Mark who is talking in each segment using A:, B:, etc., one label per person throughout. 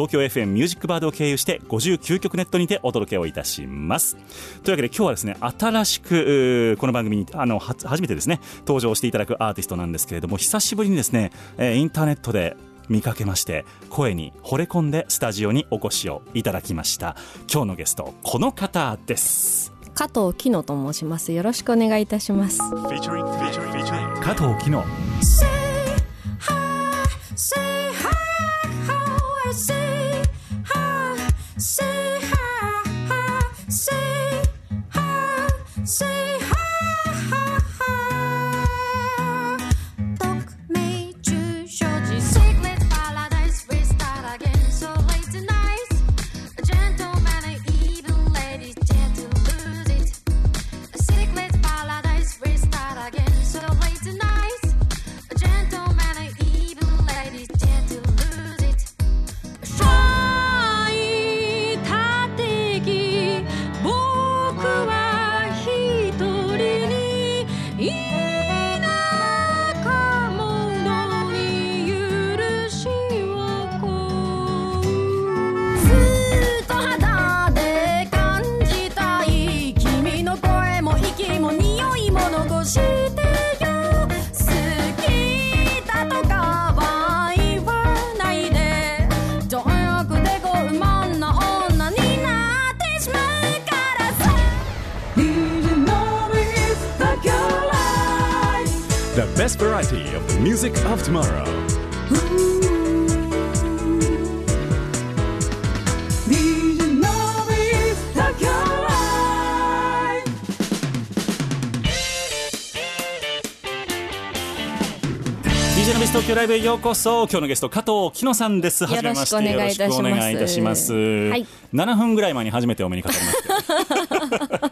A: 東京 FM ミュージックバードを経由して59曲ネットにてお届けをいたします。というわけで今日はですね新しくこの番組にあの初めてですね登場していただくアーティストなんですけれども久しぶりにですねインターネットで見かけまして声に惚れ込んでスタジオにお越しをいただきました。今日のゲストこの方です。
B: 加藤紀乃と申します。よろしくお願いいたします。
C: Featuring, featuring, featuring.
D: 加藤紀乃
E: say hi, hi, say hi, say
D: best variety of the music of tomorrow.
E: DJ の
A: ビス東京ライブへようこそ。今日のゲスト加藤紀乃さんです。はじめまして。
B: よろしくお願いいたします。
A: よろしくお願いいたします、
B: はい。
A: 7分ぐらい前に初めてお目にかかりまし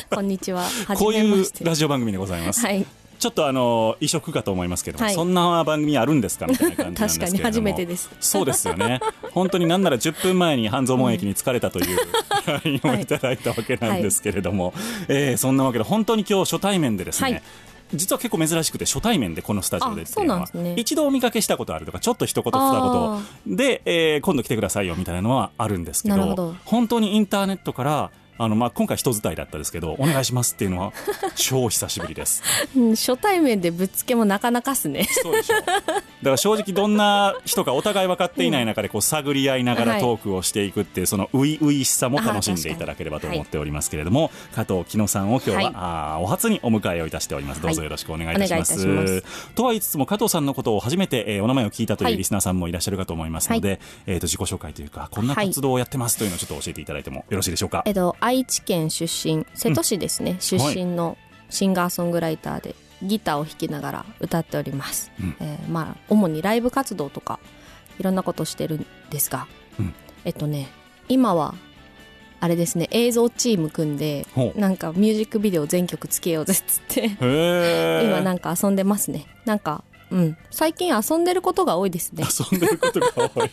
A: て
B: こんにちは。はじ
A: こういうラジオ番組でございます、
B: はい
A: ちょっとあの異色かと思いますけども、
B: はい。
A: そんな番組あるんですかみたいな感じなんです
B: 確かに初めてです。
A: そうですよね。本当になんなら10分前に半蔵門駅に疲れたという LINE をいただいたわけなんですけれども、えーそんなわけで本当に今日初対面でですね、
B: はい。
A: 実は結構珍しくて初対面でこのスタジオでっていうのは
B: ね。
A: 一度お見かけしたことあるとかちょっと一言二言。で、えー今度来てくださいよみたいなのはあるんですけど。本当にインターネットからあの、まあ、今回人伝いだったですけどお願いしますっていうのは 超久しぶりです。
B: うん初対面でぶっつけもなかなかっすね
A: そうでしょう。だから正直どんな人かお互い分かっていない中でこう探り合いながらトークをしていくっていうその初々しさも楽しんでいただければと思っておりますけれども、加藤紀乃さんを今日は、
B: はい
A: あーお初にお迎えをいたしております。どうぞよろしくお願いいたします。
B: お願い
A: とは言いつつも加藤さんのことを初めて、えーお名前を聞いたという
B: はい
A: リスナーさんもいらっしゃるかと思いますので、えー、と自己紹介というかこんな活動をやってますというのをちょっと教えていただいてもよろしいでしょうか？
B: えっと愛知県出身瀬戸市ですね、出身のシンガーソングライターでギターを弾きながら歌っております、
A: うん。
B: えーまあ主にライブ活動とかいろんなことをしてるんですが、
A: うん。
B: えっとね今はあれですね映像チーム組んでなんかミュージックビデオ全曲つけようぜっつって 今なんか遊んでますね。なんかうん。最近遊んでることが多いですね、
A: 遊んでることが多い。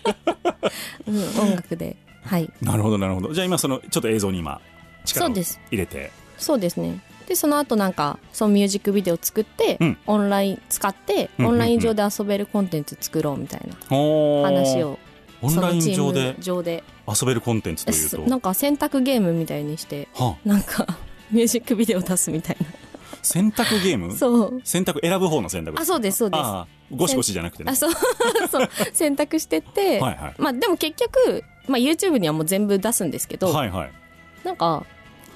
B: うん、音楽ではい。
A: なるほどなるほど。じゃあ今そのちょっと映像に今力を入れて。
B: そうですね。でその後なんかそのミュージックビデオ作って、
A: うん。
B: オンライン使って
A: うんうんうん
B: オンライン上で遊べるコンテンツ作ろうみたいな話を
A: オンライン上で？
B: 上で。
A: 遊べるコンテンツというと、
B: なんか選択ゲームみたいにして
A: はあ、
B: なんか ミュージックビデオ出すみたい
A: 選択ゲーム？
B: なそう。
A: 選択選ぶ方の選択
B: あそうですそうです。
A: ああゴシゴシじゃなくてね。
B: あそう。そう。選択してって、
A: はいはい。
B: まあでも結局、まあ、YouTube にはもう全部出すんですけど、
A: はいはい。
B: なんか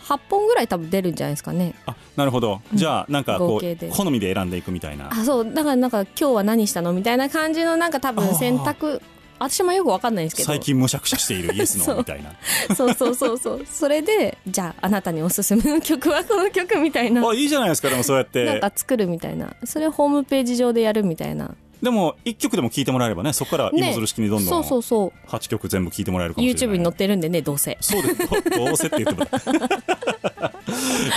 B: 8本ぐらい多分出るんじゃないですかね。
A: あなるほど。じゃあなんかこう好みで選んでいくみたいな。
B: あそう。だからなんか今日は何したのみたいな感じのなんか多分選択。私もよくわかんないんですけど。
A: 最近むしゃくしゃしているイエスノ
B: そう。
A: ーみたいな。
B: そうそうそうそう。それでじゃああなたにおすすめの曲はこの曲みたいな。
A: あいいじゃないですか。でもそうやっ
B: なん
A: て
B: か作るみたいな。それホームページ上でやるみたいな
A: でも一曲でも聴いてもらえればねそこから芋づる式にどんど
B: んそうそう
A: 8曲全部聴いてもらえるかもしれない。
B: YouTube に載ってるんでねどうせ。
A: そうです。ど どうせって言っても。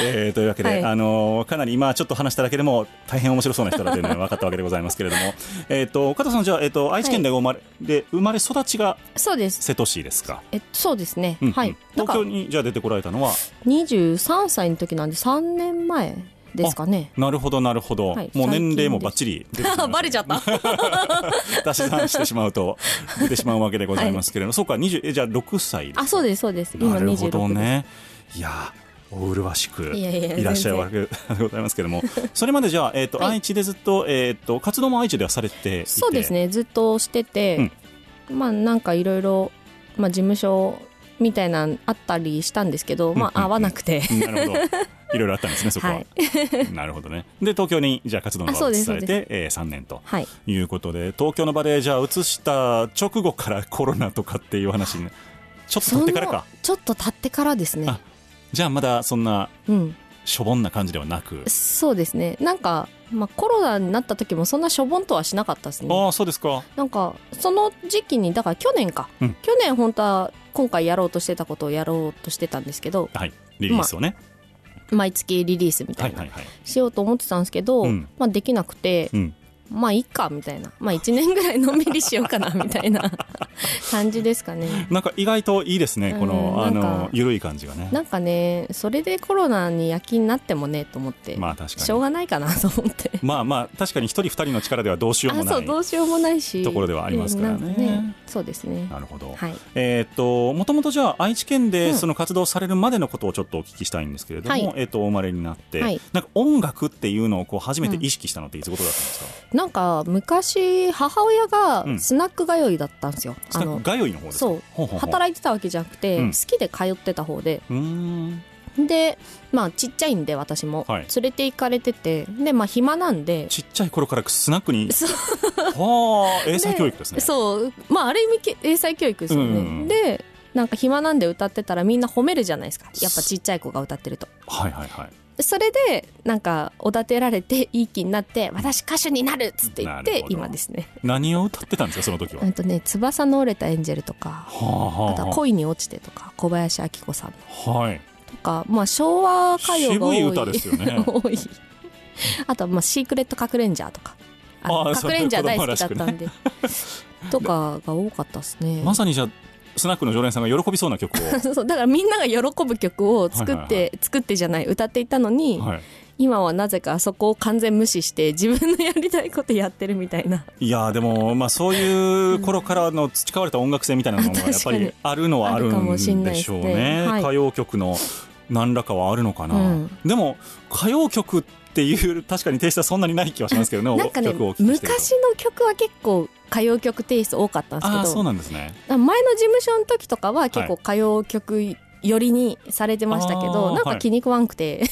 A: えーというわけで、
B: はい。
A: あのーかなり今ちょっと話しただけでも大変面白そうな人だというのが分かったわけでございますけれども。えっと岡田さんじゃあ、えっと愛知県で生まれ,、で生まれ育ちが
B: そうです。
A: 瀬戸市ですか、
B: えそうですね、
A: うんうん。
B: はい。
A: 東京にじゃあ出てこられたのは
B: ？23歳の時なんで3年前ですかね。
A: なるほどなるほど、
B: はい。
A: もう年齢もバッチリ出
B: バレちゃった。
A: 出し算してしまうと出てしまうわけでございますけれども、そうか20えじゃあ6歳で
B: あそうですそうです。今
A: なるほ
B: 26です、
A: どね。いやお麗しく
B: い
A: らっしゃるわけでございますけれども。それまでじゃあ、えーと
B: はい。
A: 愛知でずっと,、えー、と活動も愛知ではされていて。
B: そうですね。ずっとしてて、まあなんかいろいろまあ事務所みたいなのあったりしたんですけど、まあ合わなくて、
A: なるほど。いろいろあったんですねそこは、
B: はい。
A: なるほどね。で東京にじゃあ活動の場を
B: あそうです
A: 移されて、えー、3年と。
B: はい。
A: いうことで東京の場でじゃあ移した直後から コロナとかっていう話にちょっと経ってからか。
B: ちょっと経ってからですね。
A: あじゃあまだそんな
B: うん
A: しょぼんな感じではなく。
B: そうですね。なんか、まあ、コロナになった時もそんなしょぼんとはしなかったですね。
A: ああそうですか。
B: なんかその時期にだから去年か、
A: うん。
B: 去年本当は今回やろうとしてたことをやろうとしてたんですけど
A: はい。リリースをね、
B: 毎月リリースみたいな、
A: はいはいはい。
B: しようと思ってたんですけど、
A: うん。
B: まあ、できなくて、
A: うん
B: まあいいかみたいな。まあ1年ぐらいのんびりしようかなみたいな。感じですかね。
A: なんか意外といいですね、このあの緩い感じがね。
B: なんかねそれでコロナに夜勤になってもねと思って、
A: まあ確かに。
B: しょうがないかなと思って。
A: まあまあ確かに一人二人の力ではどうしようも
B: あそう
A: ない。
B: どうしようもないし。
A: ところではありますからね。
B: うんなんそうですね。
A: なるほど。
B: はい。
A: えーっともともとじゃあ愛知県
B: うん。
A: でその活動されるまでのことをちょっとお聞きしたいんですけれども、
B: はい。
A: えーっとお生まれになって、
B: はい。
A: なんか音楽っていうのをこう初めて意識したのっていつ頃だったんですか？
B: なんか昔母親が
A: うん。
B: スナック通いだったんですよ、
A: スナック通いの方ですか？
B: そう。働いてたわけじゃなくて、
A: うん。
B: 好きで通ってた方で。
A: うーん。
B: でまあちっちゃいんで私も、
A: はい。
B: 連れて行かれてて。でまあ暇なんで。
A: ちっちゃい頃からスナックに？はあ 英才教育ですね。
B: そう。まあある意味け英才教育ですよね、
A: うん。
B: でなんか暇なんで歌ってたらみんな褒めるじゃないですか。やっぱちっちゃい子が歌ってると。
A: はいはいはい。
B: それでなんかおだてられていい気になって私歌手になるっつって言って今ですね。
A: 何を歌ってたんですかその時は？
B: うんとね翼の折れたエンジェルとか
A: はあは
B: あとは恋に落ちてとか小林明子さん
A: あはい。
B: とかまあ昭和歌謡が多い。
A: ですよね。
B: 多い。あとはまあシークレットかくれんじゃーとか。あの
A: あー
B: かくれんじゃー大好きだったんで、とかが多かったですね。
A: まさにじゃあスナックの常連さんが喜びそうな曲を。
B: そうだからみんなが喜ぶ曲を作って、
A: はいはい
B: 作ってじゃない歌っていたのに、
A: はい。
B: 今はなぜかそこを完全無視して自分のやりたいことやってるみたいない
A: やーでも、まあ、そういう頃からの培われた音楽性みたいなものがやっぱり あるのはある
B: ん
A: んでしょう
B: ね
A: ね。
B: はい
A: 歌謡曲の何らかはあるのかな。
B: うん
A: でも歌謡曲っていう 確かにテイストはそんなにない気はしますけどね。
B: なんかね昔の曲は結構歌謡曲テイスト多かったんですけ
A: ああそう
B: ど
A: なんですね。
B: 前の事務所の時とかは結構歌謡曲寄りにされてましたけど、
A: あー
B: なんか気に食わんくて、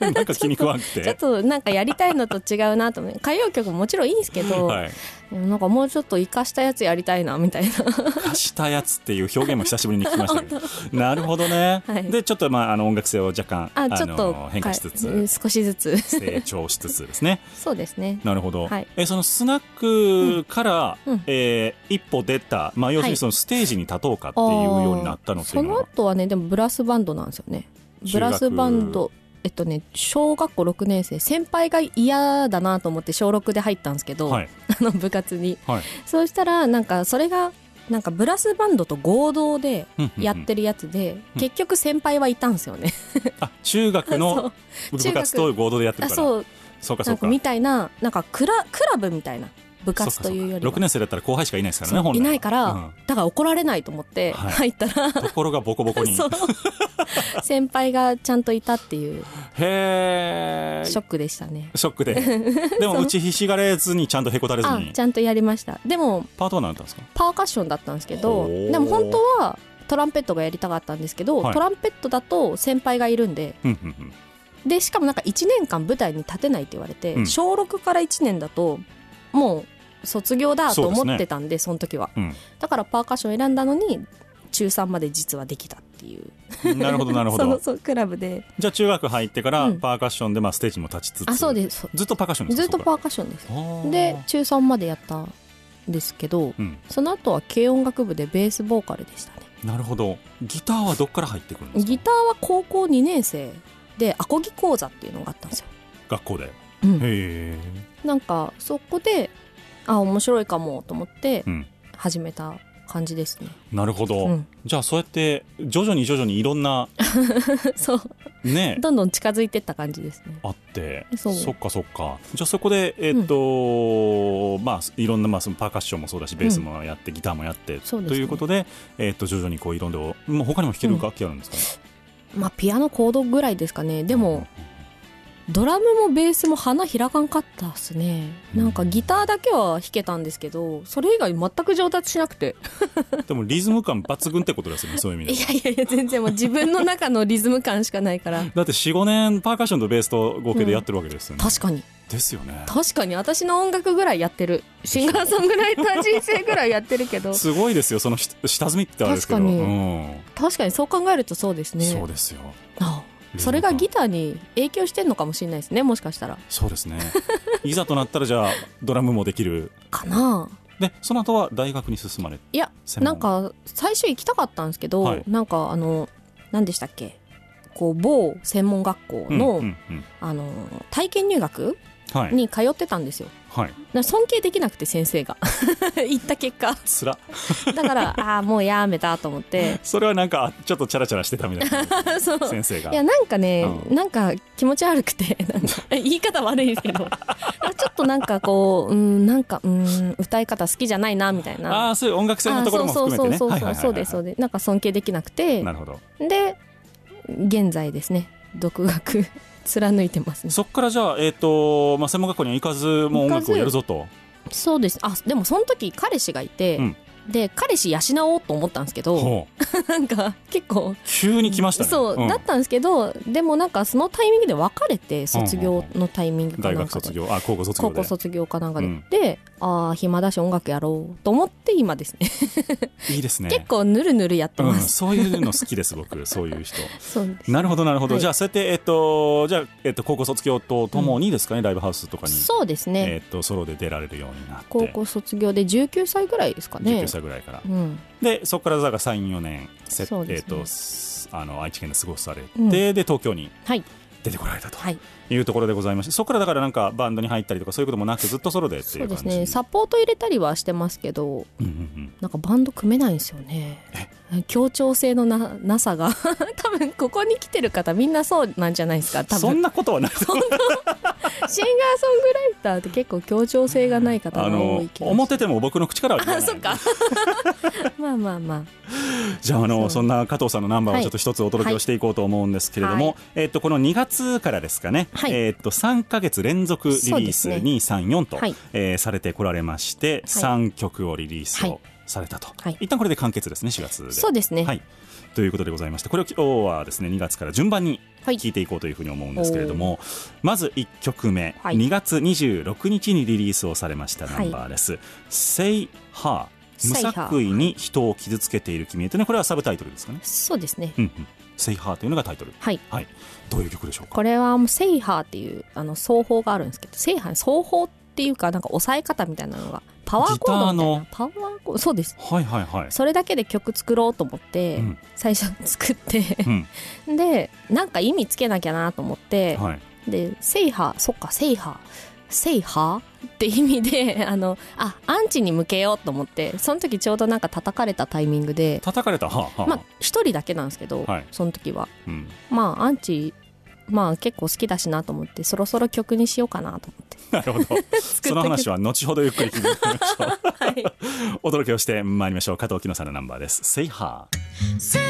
A: なんか気に食わんく
B: ちょってとなんかやりたいのと違うなと思って歌謡曲ももちろんいいんですけど、
A: はい。
B: なんかもうちょっと生かしたやつやりたいなみたいな。
A: 貸したやつっていう表現も久しぶりに聞きましたけど。なるほどね、
B: はい。
A: でちょっとまああの音楽性を若干
B: あちょっと
A: の変化しつつ、
B: はい。少しずつ。
A: 成長しつつですね。
B: そうですね。
A: なるほど、
B: はい。
A: えそのスナックから、
B: うん。うん。
A: えー一歩出た、まあ、要するにそのステージに立とうかっていうようになったのっていう
B: そ
A: のは？
B: の後はねでもブラスバンドなんですよね。ブラスバンドえっとね小学校6年生先輩が嫌だなと思って小6で入ったんですけど、
A: はい。
B: あの部活に。
A: はい。
B: そうしたらなんかそれがなんかブラスバンドと合同でやってるやつで、結局先輩はいたんですよね。
A: あ中学の 部
B: 中学
A: 活と合同でやってるから。
B: あそう。
A: そうかそうか
B: みたいななんかクラクラブみたいな部活というよりは。
A: 6年生だったら後輩しかいないですからね本来は。い
B: ないから、
A: うん。
B: だから怒られないと思って
A: はい。
B: 入ったら、
A: ところがボコボコに。
B: 先輩がちゃんといたっていう。
A: へえ
B: ショックでしたね。
A: ショックで。でもう。ちひしがれずにちゃんとへこたれずに。
B: あちゃんとやりました。でも
A: パートは何だったんですか？
B: パーカッションだったんですけどでも本当はトランペットがやりたかったんですけど、
A: はい。
B: トランペットだと先輩がいるんで
A: うんうんうん。
B: でしかもなんか1年間舞台に立てないって言われて、
A: うん。
B: 小6から1年だともう卒業だと思ってたんでその時は。
A: うん。
B: だからパーカッションを選んだのに中3まで実はできたっていう。
A: なるほどなるほど。
B: そうクラブで。
A: じゃあ中学入ってから
B: うん。
A: パーカッションでまあステージも立ちつつ。
B: あそうです。
A: ずっとパーカッションですか
B: ずっとパ
A: ー
B: ーカッションです。で中3までやったんですけど
A: うん。
B: その後は軽音楽部でベースボーカルでしたね。
A: なるほど。ギターはどっから入ってくるんですか？
B: ギターは高校2年生でアコギ講座っていうのがあったんですよ、
A: 学校で。
B: うん。
A: へえ
B: なんかそこであ面白いかもと思って
A: うん。
B: 始めた感じですね、
A: なるほど、
B: うん。
A: じゃあそうやって徐々に徐々にいろんな
B: そう。
A: ね。
B: どんどん近づいてった感じですね。
A: あって。
B: そう。
A: そっかそっか。じゃあそこでえっ、と、まあいろんなまあそのパーカッションもそうだしベースもやって、ギターもやって
B: ね。
A: ということでえっ、と徐々にこういろんなもう他にも弾ける楽器あるんですかね、
B: まあピアノコードぐらいですかね。でもドラムもベースも花開かんかったっすね。なんかギターだけは弾けたんですけどそれ以外全く上達しなくて。
A: でもリズム感抜群ってことですよねそういう意味
B: い
A: では。
B: やいやいや全然もう自分の中のリズム感しかないから。
A: だって45年パーカッションとベースと合計でやってるわけですよね、
B: 確かに。
A: ですよね。
B: 確かに。私の音楽ぐらいやってる。シンガーソングライター人生ぐらいやってるけど。
A: すごいですよそのし下積みってあれですけど。
B: 確かに。
A: うん。
B: 確かにそう考えるとそうですね。
A: そうですよ。
B: あそれがギターに影響してんのかもしれないですねもしかしたら。
A: そうですね。いざとなったらじゃあドラムもできる。
B: かな。
A: でその後は大学に進まれ
B: いやなんか最初行きたかったんですけど、
A: はい。
B: なんかあの何でしたっけ？こう某専門学校の,、
A: うんうんうん。
B: あの体験入学
A: はい。
B: に通ってたんですよ。
A: はい
B: な尊敬できなくて先生が。行った結果。
A: つら。
B: だからああもうやめたと思って。
A: それはなんかちょっとチャラチャラしてたみたいな。
B: そう。
A: 先生が。
B: いやなんかね、
A: う
B: なんか気持ち悪くて。言い方悪いですけど。ちょっとなんかこううんなんかうん歌い方好きじゃないなみたいな。
A: ああそういう音楽性のところも含めてね。
B: そうそうそうそうですそうです。なんか尊敬できなくて。
A: なるほど。
B: で現在ですね。独学貫いてますね。
A: そっからじゃあえっ、とまあ専門学校には行かずもう音楽をやるぞと。
B: そうです。あでもその時彼氏がいて、
A: うん
B: で彼氏養おうと思ったんですけど なんか結構
A: 急に来ましたね。
B: そう、
A: ん。
B: だったんですけどでもなんかそのタイミングで別れて卒業のタイミングか
A: 大
B: なんかで。
A: 学卒業。あ高校卒業で。
B: 高校卒業かなんかで、
A: うん。
B: でああ暇だし音楽やろうと思って今ですね。
A: いいですね。
B: 結構ぬるぬるやって
A: うん、
B: ます、
A: そういうの好きです僕。そういう人。なるほどなるほど、
B: はい。
A: じゃあそうやってえっ、とじゃあ、えっと高校卒業とともにですかね、ライブハウスとかに。
B: そうですね、
A: えっとソロで出られるようになって。
B: 高校卒業で19歳ぐらいですかね。
A: 19歳ぐらいから、
B: うん、
A: でそこからだから34年せ
B: ね。
A: えっとすあの愛知県で過ごされて、
B: うん。
A: で東京に
B: はい。
A: 出てこられたと。
B: はい
A: いうところでございましてそこからだからなんかバンドに入ったりとかそういうこともなくずっとソロでってい
B: そううです
A: 感じ
B: ね。サポート入れたりはしてますけど
A: うんうんうん。
B: なんかバンド組めないんですよね。協調性のななさが。多分ここに来てる方みんなそうなんじゃないですか。多分。
A: そんなことはない。
B: シンガーソングライターって結構協調性がない方が多い気が
A: 思ってても僕の口からは言わない。
B: あそっか。まあまあまあ。
A: じゃああのそんな加藤さんのナンバーを
B: はい
A: ちょっと一つお届けをしていこうと思うんですけれども、
B: はい。
A: えっとこの2月からですかね、
B: はい。
A: えっと3か月連続リリース
B: そうですね。
A: 234と、
B: はい。
A: えーされてこられまして、3曲をリリースを
B: はい
A: されたと、
B: はい。
A: 一旦これで完結ですね4月で。
B: そうですね。
A: はい。ということでございましてこれを今日はですね2月から順番に
B: はい。
A: 聞いていこうというふうに思うんですけれども、まず1曲目、
B: はい。
A: 2月26日にリリースをされましたナンバーです「Say Her」無
B: Say Her
A: 作為に人を傷つけている君へというね。これはサブタイトルですかね。
B: そうですね。
A: うんうん、セイハーというのがタイトル。
B: はい。
A: はい。どういう曲でしょうか？
B: これはもうセイハーっていうあの奏法があるんですけどセイハー奏法っていうかなんか押さえ方みたいなのがパワーコードみたいなパワーコード？そうです
A: はいはいはい。
B: それだけで曲作ろうと思って、
A: うん
B: 最初作って
A: うん。
B: でなんか意味つけなきゃなと思って、
A: はい。
B: で「セイハー」そっか「セイハー」「セイハー」って意味で あのあアンチに向けようと思ってその時ちょうどなんか叩かれたタイミングで
A: 叩かれた？はあ、はあ。
B: まあ一人だけなんですけど、
A: はい
B: その時は
A: うん。
B: まあアンチまあ結構好きだしなと思ってそろそろ曲にしようかなと思って
A: なるほど。その話は後ほどゆっくり聞いてみましょう。
B: はい
A: お届けをしてまいりましょう。加藤きのさんのナンバーです。セイハ
E: Say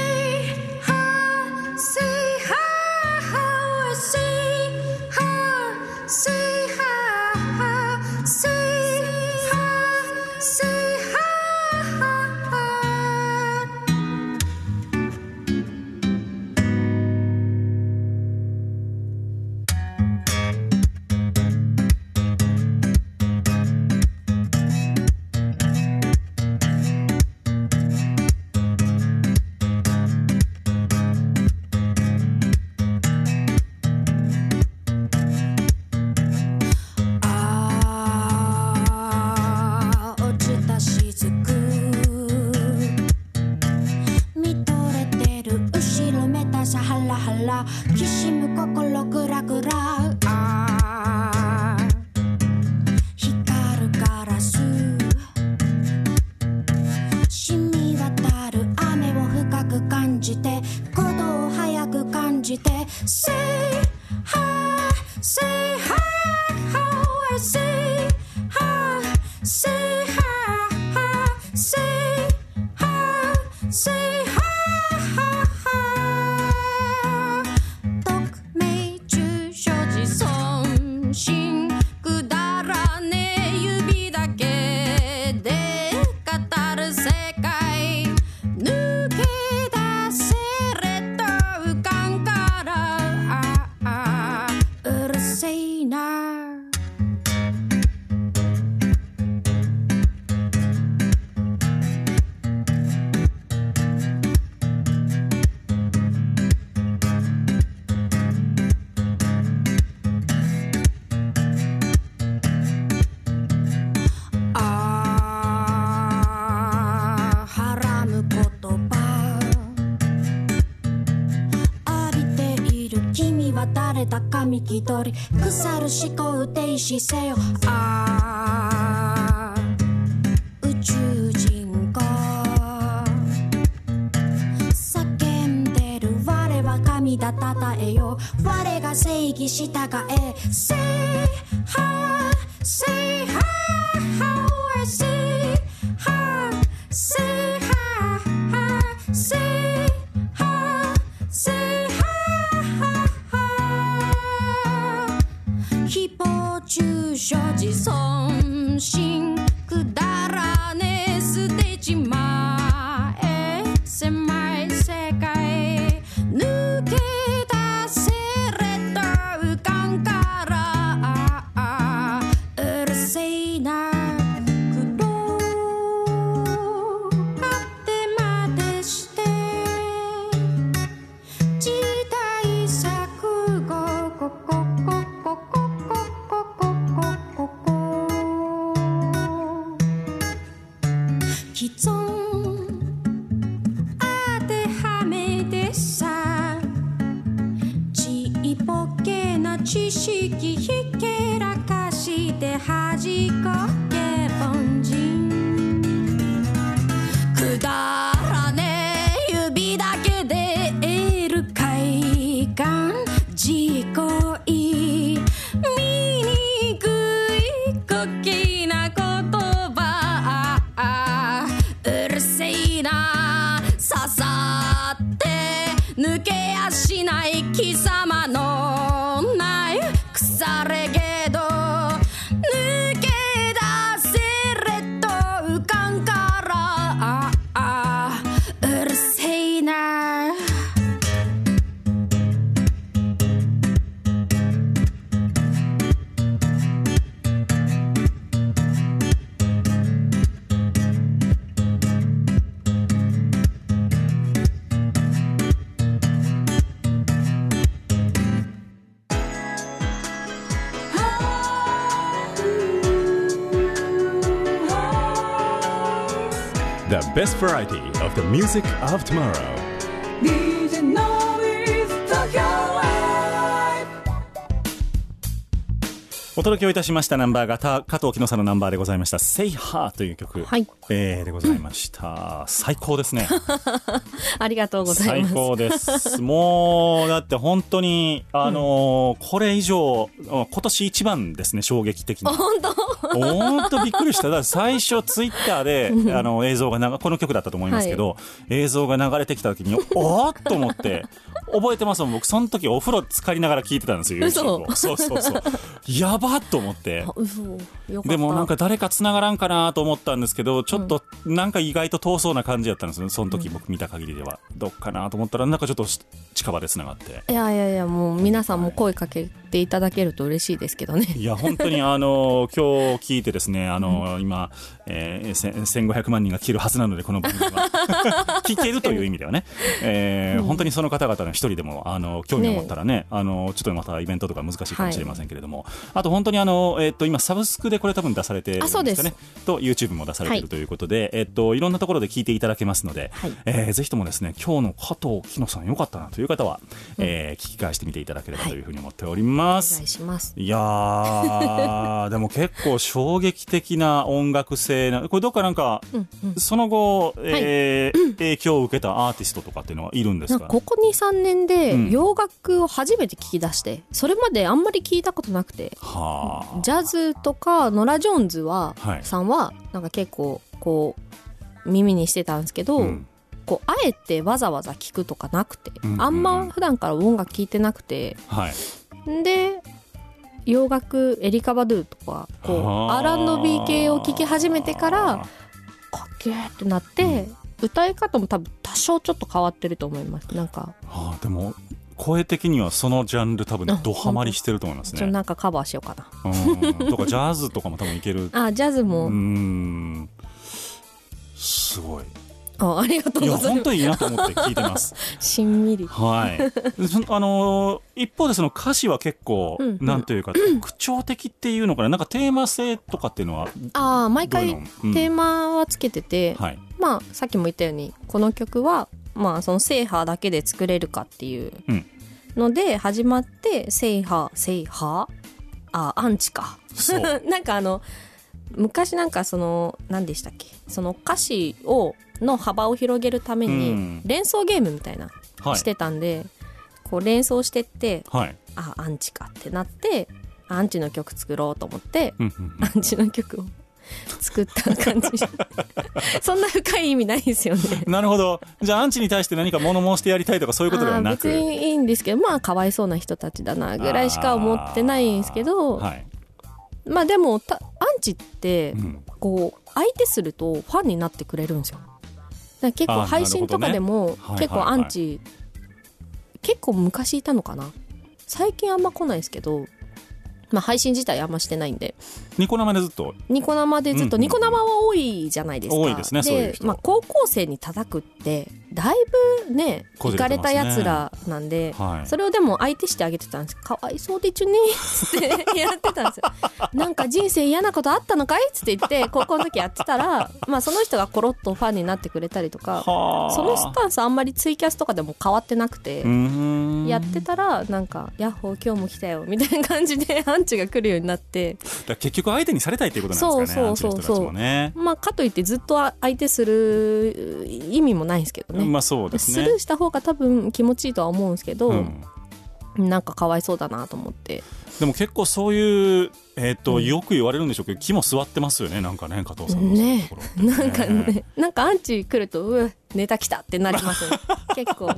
E: は誰だか見気取り腐る思考停止せよ。ああ宇宙人か叫んでる我は神だたたえよ我が正義従え正義
D: The best variety of the music of tomorrow」
A: お届けをいたしましたナンバーがた加藤木野さんのナンバーでございました「Say Ha」という曲、
B: はい。
A: えーでございました、最高ですね。
B: ありがとうござい
A: 最
B: ます。
A: 高です。もうだって本当にあのーこれ以上今年一番ですね衝撃的に。
B: 本当？
A: 本当びっくりした。だ最初ツイッターで、あの、映像がなこの曲だったと思いますけど、映像が流れてきた時に、おーっと思って、覚えてますもん。僕、その時お風呂浸かりながら聞いてたんですよ、
B: 嘘
A: YouTube を。そうそうそう。やばっと思ってでもなんか誰か繋がらんかなと思ったんですけど、ちょっとなんか意外と遠そうな感じだったんですよ。その時僕見た限りでは。どっかなと思ったら、なんかちょっと近場で繋がって。
B: いやいやいやもう皆さんも声かけていただけると嬉しいですけどね。
A: いや、本当にあの、今日聞いてですね、あの、今、えーせ1500万人が聞けるはずなので、この番組は。聞けるという意味ではね、えー本当にその方々の一人でも、あの、興味を持ったらね、あの、ちょっとまたイベントとか難しいかもしれませんけれども、あと本当にあの、えっと、今、サブスクでこれ多分出されてるん
B: あそうです。
A: かね。と、YouTube も出されてる
B: はい
A: ということで、えっと、いろんなところで聞いていただけますので、
B: はい。
A: えーぜひともですね、今日の加藤木野さんよかったなという方は、えー聞き返してみていただければというふうに思っております。
B: お願いします。
A: いやー、でも結構衝撃的な音楽性な、これどっかなんか、その後、えー 影響を受けたアーティストとかっていうのはいるんですか？
B: ここ23年で洋楽を初めて聞き出してそれまであんまり聞いたことなくて。
A: は
B: ジャズとかノラ・ジョーンズは、
A: はい。
B: さんはなんか結構こう耳にしてたんですけど、
A: うん。
B: こうあえてわざわざ聞くとかなくて、
A: うんうんうん。
B: あんま普段から音楽聴いてなくて。
A: あはい。
B: んで洋楽エリカ・バドゥとかこう
A: はあ
B: R&B 系を聴き始めてからかっけーってなって、歌い方も多分多少ちょっと変わってると思います。なんか
A: はあでも声的にはそのジャンル多分
B: あ
A: ドハマりしてると思います
B: ちょっと
A: ね
B: なんかカバーしようかな。
A: うん。とかジャズとかも多分いける。
B: あジャズも、
A: うーん。すごい
B: あありがと
A: いう
B: ございます。
A: 当にいいなと思って聞いてます。
B: しんみり。
A: はい。そあのー一方でその歌詞は結構、
B: うん。うん
A: なんというか口調的っていうのかな？なんかテーマ性とかっていうのは
B: ああ毎回テーマはつけてて、
A: はい。
B: まあさっきも言ったようにこの曲はまあその制覇だけで作れるかっていう
A: うん。
B: ので始まって制覇制覇あアンチか。なんかあの昔なんかその何でしたっけ？その歌詞をの幅を広げるため
A: う
B: に
A: ん。
B: 連想ゲームみたいな
A: はい。
B: してたんで、こう連想してって
A: はい。
B: あアンチかってなってアンチの曲作ろうと思って
A: うんうんうん
B: アンチの曲を 作った感じ。そんな深い意味ないですよね。
A: なるほど。じゃあアンチに対して何か物申してやりたいとかそういうことではなく。
B: 別にいいんですけどまあかわいそうな人たちだなぐらいしか思ってないんですけど、
A: はい、
B: まあでもたアンチって
A: うん。
B: こう相手するとファンになってくれるんですよ。だから結構配信とかでも結構アンチ、結構昔いたのかな？最近あんま来ないですけどまあ配信自体あんましてないんで。
A: ニコ生でずっと？
B: ニコ生でずっと、ニコ生は多いじゃないですか。
A: 多いですねそういう人
B: まあ、高校生に叩くってだいぶね
A: こ
B: いかれたやつらなんで、
A: はい。
B: それをでも相手してあげてたんです。かわいそうでちゅねって やってたんですよ。なんか人生嫌なことあったのかいっつって言って高校の時やってたらまあその人がコロッとファンになってくれたりとか
A: はあ。
B: そのスタンスあんまりツイキャスとかでも変わってなくて、やってたらなんか「ヤッホー今日も来たよ」みたいな感じでアンチが来るようになって。
A: だ結局相手にされたいっていうことなんですかね
B: そうそうそうそう。
A: ね。
B: まあかといってずっと相手する意味もないんですけどね、
A: まあそうですね。
B: スルーした方が多分気持ちいいとは思うんですけど、
A: うん。
B: なんかかわいそうだなと思って。
A: でも結構そういう、えっと
B: うん。
A: よく言われるんでしょうけど気も座ってますよねなんかね加藤さんの
B: ね
A: そういうところ。って
B: なんかねなんかアンチ来るとうわネタ来たってなりますね。結構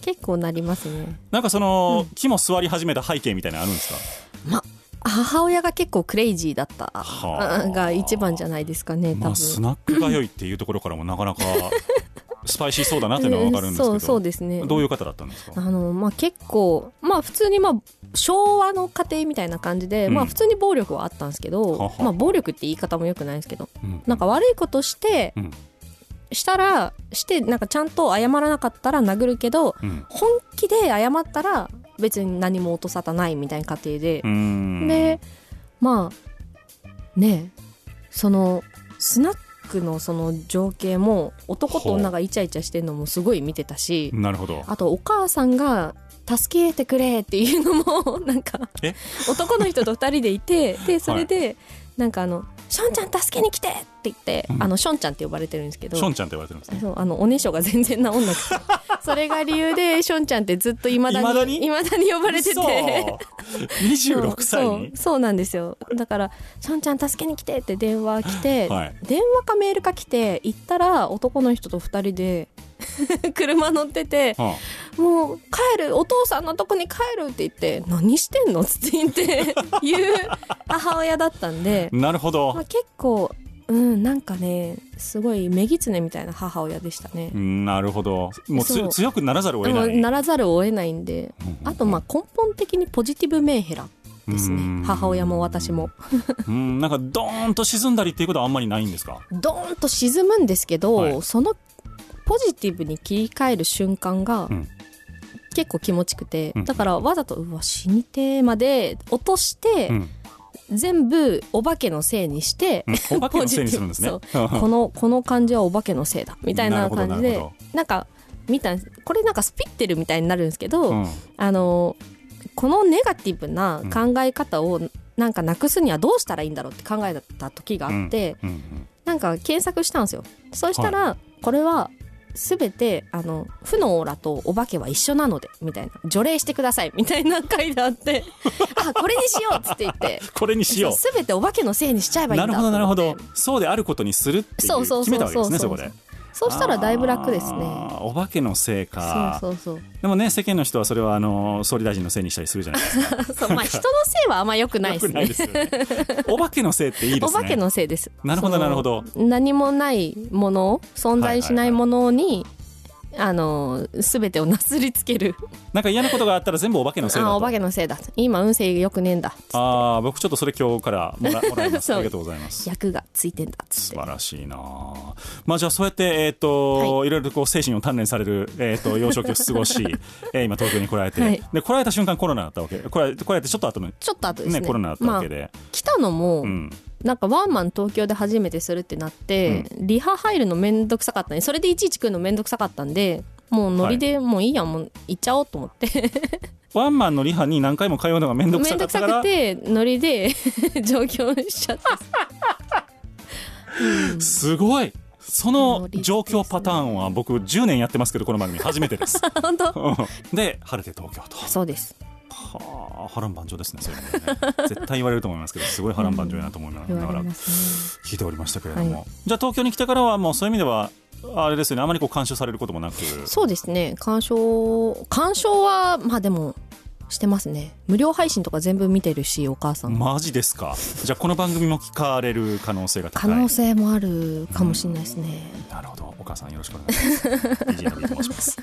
B: 結構なりますね。
A: なんかその、気も座り始めた背景みたいなのあるんですか？
B: 母親が結構クレイジーだった
A: はあ。
B: が一番じゃないですかね多分、
A: まあスナック通いっていうところからもなかなかスパイシーそうだなっていうのは分かるんですけど、
B: そうそうですね。
A: どういう方だったんですか？
B: あのまあ結構まあ普通にまあ昭和の家庭みたいな感じで、
A: うん。
B: まあ普通に暴力はあったんですけど、
A: はは。
B: まあ暴力って言い方もよくないですけど
A: うん。
B: なんか悪いことして、
A: うん。
B: したらしてなんかちゃんと謝らなかったら殴るけど
A: うん。
B: 本気で謝ったら別に何も音沙汰ないみたいな家庭で。でまあねそのスナックのその情景も男と女がイチャイチャしてるのもすごい見てたし
A: なるほど。
B: あとお母さんが助けてくれっていうのもなんか
A: え？
B: 男の人と二人でいてでそれで、なんかあの「ションちゃん助けに来て!」って言って、
A: うん。
B: あのションちゃんって呼ばれてるんですけど。
A: ションちゃんって言われてるんですね。
B: そうあのおねしょが全然治んなくて それが理由でションちゃんってずっといまだに
A: 未だに？
B: 未だに呼ばれてて。
A: 嘘。26歳に？
B: そうそうなんですよ。だから「ションちゃん助けに来て」って電話来て、
A: はい。
B: 電話かメールか来て行ったら男の人と二人で 車乗ってて
A: は「
B: もう帰るお父さんのとこに帰る」って言って「何してんの?」って言って 言う母親だったんで
A: あ、なるほど。
B: まあ、結構うんなんかねすごい女狐みたいな母親でしたね。
A: なるほど。もうつ強くならざるを得ない。
B: ならざるを得ないんで。
A: うんうん
B: あとまあ根本的にポジティブメンヘラですね。母親も私も。
A: うんなんかドーンと沈んだりっていうことはあんまりないんですか？
B: ドーンと沈むんですけど、
A: はい。
B: そのポジティブに切り替える瞬間が
A: うん。
B: 結構気持ちくて、
A: うん。
B: だからわざとうわ死にてーまで落として、
A: うん。
B: 全部お化けのせいにして、
A: うん。お化けのせいにするんですね。
B: ポジティブそう。このこの感じはお化けのせいだみたいな感じで
A: な
B: んか見たこれなんかスピってるみたいになるんですけど、
A: うん。
B: あのこのネガティブな考え方をなんかなくすにはどうしたらいいんだろうって考えた時があって、
A: うん。うん。
B: なんか検索したんですよ。そしたら、これは
F: 全てあの負のオーラとお化けは一緒なのでみたいな。除霊してくださいみたいな回であって あこれにしようっつって言って。
A: これにしよ
F: そう全てお化けのせいにしちゃえばいいんだ
A: うなるほどなるほど。そうであることにするっていう
F: そうそうそう。
A: 決めたわけですね
F: そ
A: こで
F: そうしたらだいぶ楽ですね。
A: お化けのせいか。
F: そうそう
A: でもね世間の人はそれはあの総理大臣のせいにしたりするじゃないですか。
F: そうそうまあ人のせいはあんま良くないですね。
A: よくないですよねお化けのせいっていいですね。
F: お化けのせいです。
A: なるほどなるほど。
F: 何もないもの存在しないものに、あの全てをなすりつける。
A: なんか嫌なことがあったら全部お化けのせいだと。
F: あお化けのせいだ。今運勢良くねえんだ。
A: ああ僕ちょっとそれ今日からもらもらいます。ありがとうございます。
F: 役がついてんだ。
A: 素晴らしいな。あまあじゃあそうやってえっ、と、い、ろいろとこう精神を鍛錬されるえっ、と 幼少期を過ごし、えー今東京に来られて、
F: はい。
A: で来られた瞬間コロナだったわけ。来られ来られてちょっと後の
F: ちょっと後ですね。
A: ねコロナだったわけで、
F: まあ、来たのも、
A: うん
F: なんかワンマン東京で初めてするってなって、リハ入るのめんどくさかったねそれでいちいち来るのめんどくさかったんでもうノリでもういいやもう行っちゃおうと思って。
A: ワンマンのリハに何回も通うのが面倒く
F: さ
A: さかったから。
F: くてノリで 上京しちゃって
A: すごい。その状況パターンは僕10年やってますけどこの番組初めてです。
F: 本当？
A: うん。で晴れて東京と。
F: そうです
A: はあ波乱万丈ですねそういうのね。絶対言われると思いますけどすごい波乱万丈やなと思いながら聞いておりましたけれども、
F: はい。
A: じゃあ東京に来てからはもうそういう意味ではあれですよねあまりこう干渉されることもなく。
F: ねそうですね。鑑賞鑑賞はまあでもしてますね。無料配信とか全部見てるしお母さん。
A: マジですか。じゃあこの番組も聞かれる可能性が高い。
F: 可能性もあるかもしれないですね、
A: なるほど。お母さんよろしくお願いします。DJ と申します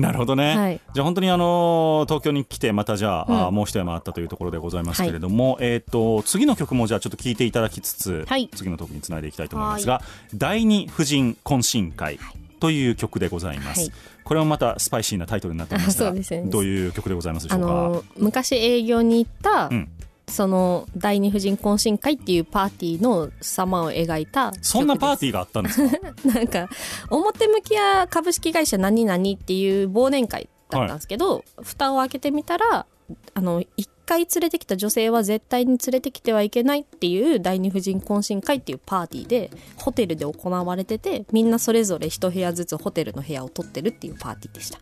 A: なるほどね、
F: はい。
A: じゃあ本当にあの東京に来てまたじゃあ,、
F: う
A: もう一山あったというところでございますけれども、えっ、と次の曲もじゃあちょっと聞いていただきつつ、
F: はい。
A: 次のトークにつないでいきたいと思いますが第二婦人懇親会という曲でございます、
F: はい。
A: これもまたスパイシーなタイトルになってますが
F: ね
A: どういう曲でございますでし
F: あ
A: ょうか、
F: の昔営業に行った、
A: うん
F: その第二婦人懇親会っていうパーティーの様を描いた
A: そんなパー
F: テ
A: ティーがあったんですか？
F: なんか表向きは株式会社何々っていう忘年会だったんですけど、蓋を開けてみたらあの一回連れてきた女性は絶対に連れてきてはいけないっていう第二婦人懇親会っていうパーティーでホテルで行われててみんなそれぞれ一部屋ずつホテルの部屋を取ってるっていうパーティーでした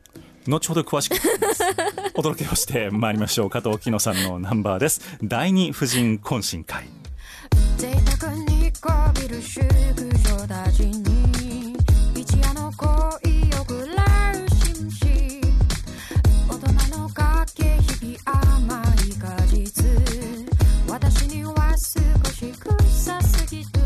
A: 後ほど詳しく お届けをしてまいりましょう。加藤紀乃さんのナンバーです。第二婦人懇親会。
B: 贅沢にこびる宿女たちに一夜の恋をくらう紳士大人の駆け引き甘い果実私には少し臭すぎる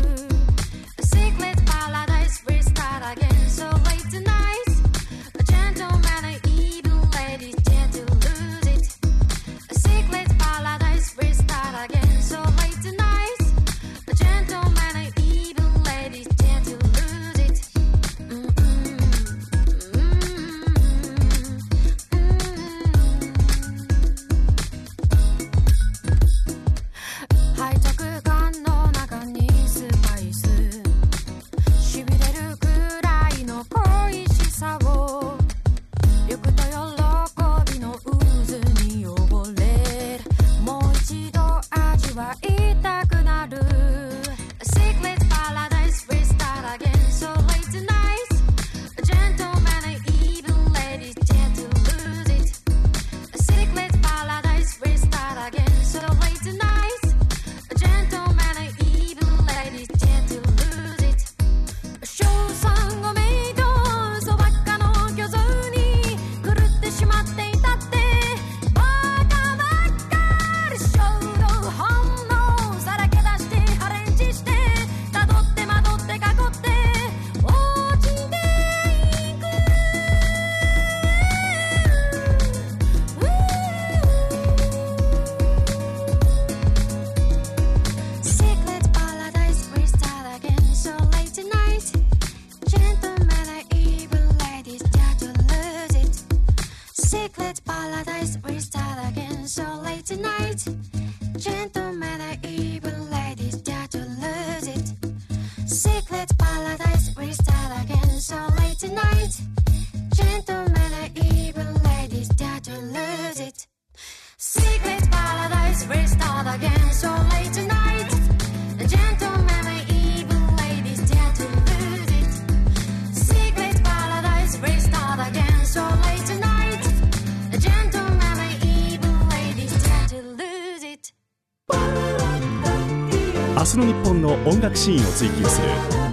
D: 音楽シーンを追求する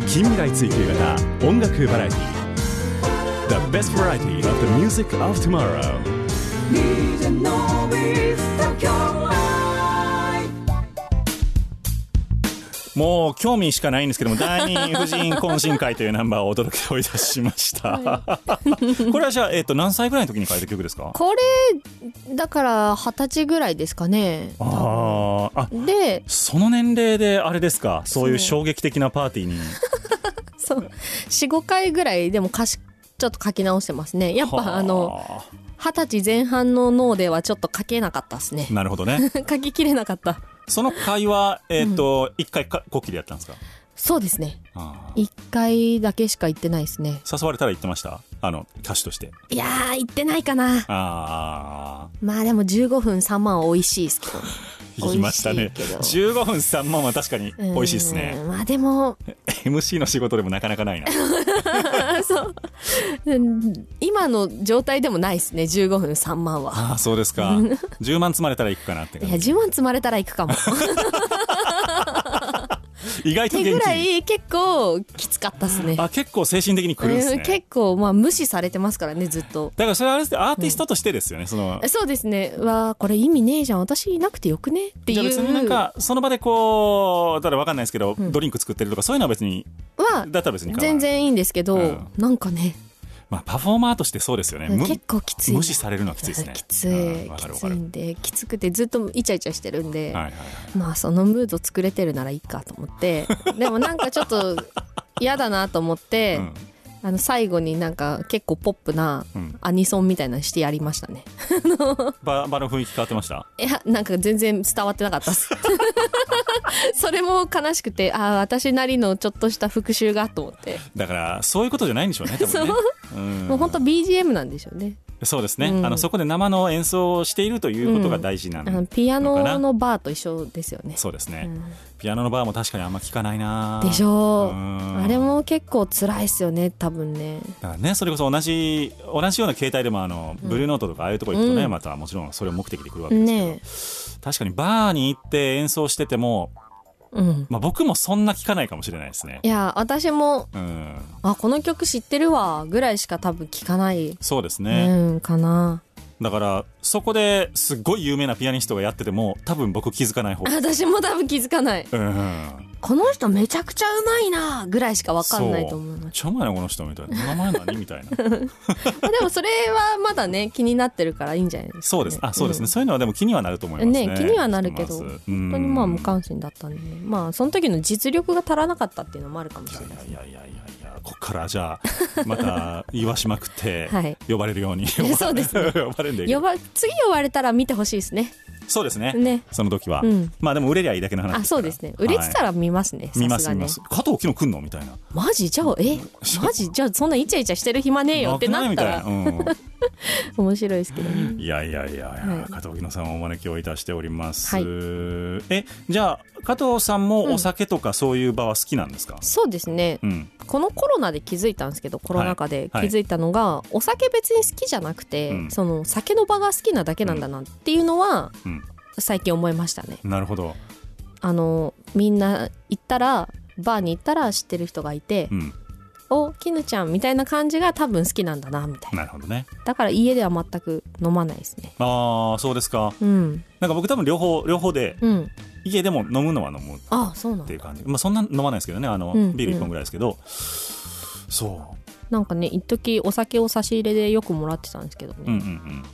D: 近未来追求型音楽バラエティ The best variety of the music of tomorrow.
A: もう興味しかないんですけども第二婦人懇親会というナンバーをお届けをいたしました、これはじゃあ、えっと何歳ぐらいの時に書いた曲ですか？
B: これだから二十歳ぐらいですかね。
A: あーあ
B: で
A: その年齢であれですか？そういう衝撃的なパーティーに。
B: そう。45回ぐらいでも歌詞ちょっと書き直してますね。やっぱあ。の
A: は
B: 二十歳前半の脳ではちょっと書けなかったですね。
A: あなるほどね。
B: 書ききれなかった。
A: その会話えっ、と一、回かこっきりやったんですか？
B: そうですね。
A: あ
B: 一回だけしか言ってないですね。
A: ー誘われたら言ってました？あの歌手として。
B: いやー言ってないかな。
A: あ
B: まあでも15分3万は美味しいですけど。
A: あ言いましたね。
B: 美味しいけど。
A: 15分3万は確かに美味しいですね。
B: うんまあでも。
A: MC の仕事でもなかなかないな。
B: そう。うん今の状態でもないですね。15分3万は。
A: ああそうですか。10万積まれたら行くかなって
B: いや
A: 感じ
B: 10万積まれたら行くかも。っ
A: 意外と元気。
B: てぐらい結構きつかったっすね。
A: あ結構精神的に来るんですね。
B: うん結構まあ無視されてますからねずっと。
A: だからそれはあれですねアーティストとしてですよね、その。
B: そうですね。わあこれ意味ねえじゃん。私いなくてよくねっていう。
A: じゃあ別になんかその場でこうただわかんないですけど、ドリンク作ってるとかそういうのは別に。
B: は
A: だったら別に
B: 全然いいんですけど、
A: うん。
B: なんかね
A: まあパフォーマーとしてそうですよね。む
B: 結構きつい。
A: 無視されるのはきついですね。
B: きつい、きついんできつくてずっとイチャイチャしてるんで、
A: はいはいはい。
B: まあそのムード作れてるならいいかと思って。でもなんかちょっと嫌だなと思って、
A: うん。
B: あの最後になんか結構ポップな
A: うん。
B: アニソンみたいなのしてやりましたね。
A: 場場の雰囲気変わってました？
B: いやなんか全然伝わってなかったっす それも悲しくてああ私なりのちょっとした復習がと思って、
A: だからそういうことじゃないんでしょうね多分ね。う。ん。
B: もう本当 BGM なんでしょうね。
A: そうですね、
B: うん。
A: あのそこで生の演奏をしているということが大事な
B: のピア
A: のかな
B: ノのバーと一緒ですよね。
A: そうですね、
B: うん。
A: ピアノのバーも確かにあんま聞かないな。
B: でしょう。
A: うん。
B: あれも結構辛いっすよね多分ね。
A: だからねそれこそ同じ同じような形態でもあの、ブルーノートとかああいうところ行くとね、
B: うん。
A: またもちろんそれを目的で来るわけですけど、
B: ね
A: 確かにバーに行って演奏してても、
B: えうん。
A: まあ、僕もそんな聞かないかもしれないですね。
B: いや私も
A: うん。
B: あこの曲知ってるわぐらいしか多分聞かない、
A: そうですね、
B: うんかな
A: だからそこですっごい有名なピアニストがやってても多分僕気づかない方。
B: 私も多分気づかない。
A: うん。
B: この人めちゃくちゃうまいなぐらいしか分かんないと思います。
A: ちゃうまいなこの人みたいな。名前何みたいな。
B: まあでもそれはまだね気になってるからいいんじゃないですか、ね、
A: そうです。あそうですね、
B: ん
A: そういうのはでも気にはなると思いますね。
B: ね気にはなるけど本当にまあ無関心だったんで。まあその時の実力が足らなかったっていうのもあるかもしれない
A: いやいやいやいやこっからじゃあまた言わしまくって
B: はい。
A: 呼ばれるように。
B: そうですね。
A: 呼ばれるんだけど。
B: 呼ば次呼ばれたら見てほしいですね
A: そうですね。
B: ね。
A: その時は、
B: うん。
A: まあでも売れりゃいいだけの話
B: あそうですね。売れてたら見ますね、
A: 見ます見ます。加藤昨日来んの？みたいな。
B: マジ？じゃあえ？マジ？じゃあそんなイチャイチャしてる暇ねえよってなったら。面白いですけどね。
A: うん、いやいやいやいや、
B: はい。
A: 加藤木野さんをお招きをいたしております、
B: はい。
A: えじゃあ加藤さんもお酒とかそういう場は好きなんですか、
B: そうですね。
A: うん。
B: このコロナで気づいたんですけどコロナ禍で気
A: はい。
B: づいたのが、お酒別に好きじゃなくて、
A: うん。
B: その酒の場が好きなだけなんだなっていうのは
A: うん
B: 最近思いましたね。
A: なるほど、
B: あのみんな行ったらバーに行ったら知ってる人がいて
A: うん、「
B: お絹ちゃん」みたいな感じが多分好きなんだなみたいな。
A: なるほどね。
B: だから家では全く飲まないですね。
A: ああそうですか。
B: うん。
A: なんか僕多分両方両方で
B: うん。
A: 家でも飲むのは飲むっ
B: あそうなんだ。
A: ていう感じ。まあそんな飲まないですけどねあの、
B: うん
A: ビール1本ぐらいですけど、そ
B: なんかね一時お酒を差し入れでよくもらってたんですけどね、
A: ううんうん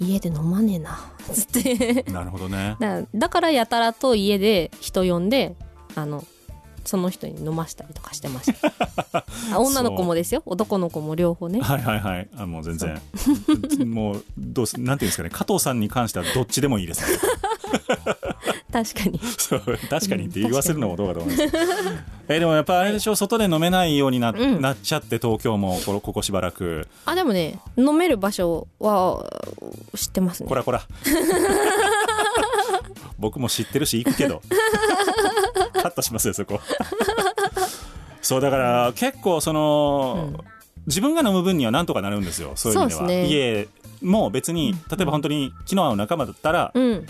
B: 家で飲まねえな。つって。
A: うんなるほどね。
B: だだからやたらと家で人呼んであのその人に飲ましたりとかしてました。あ 女の子もですよ。男の子も両方ね。
A: はいはいはい。あもう全然。もうどうすなんていうんですかね。加藤さんに関してはどっちでもいいですね
B: 確かに。
A: そう確かにって言わせるのもどうかと思います。えでもやっぱあれでしょ外で飲めないようにな,、
B: うん。
A: なっちゃって東京もここしばらく。
B: あでもね飲める場所は知ってますね。
A: こらこら。僕も知ってるし行くけど。カットしますよそこ。そうだから結構その、
B: うん。
A: 自分が飲む分にはなんとかなるんですよそういう意味では。
B: ね。
A: 家も別に例えば本当に気の合う仲間だったら、
B: うん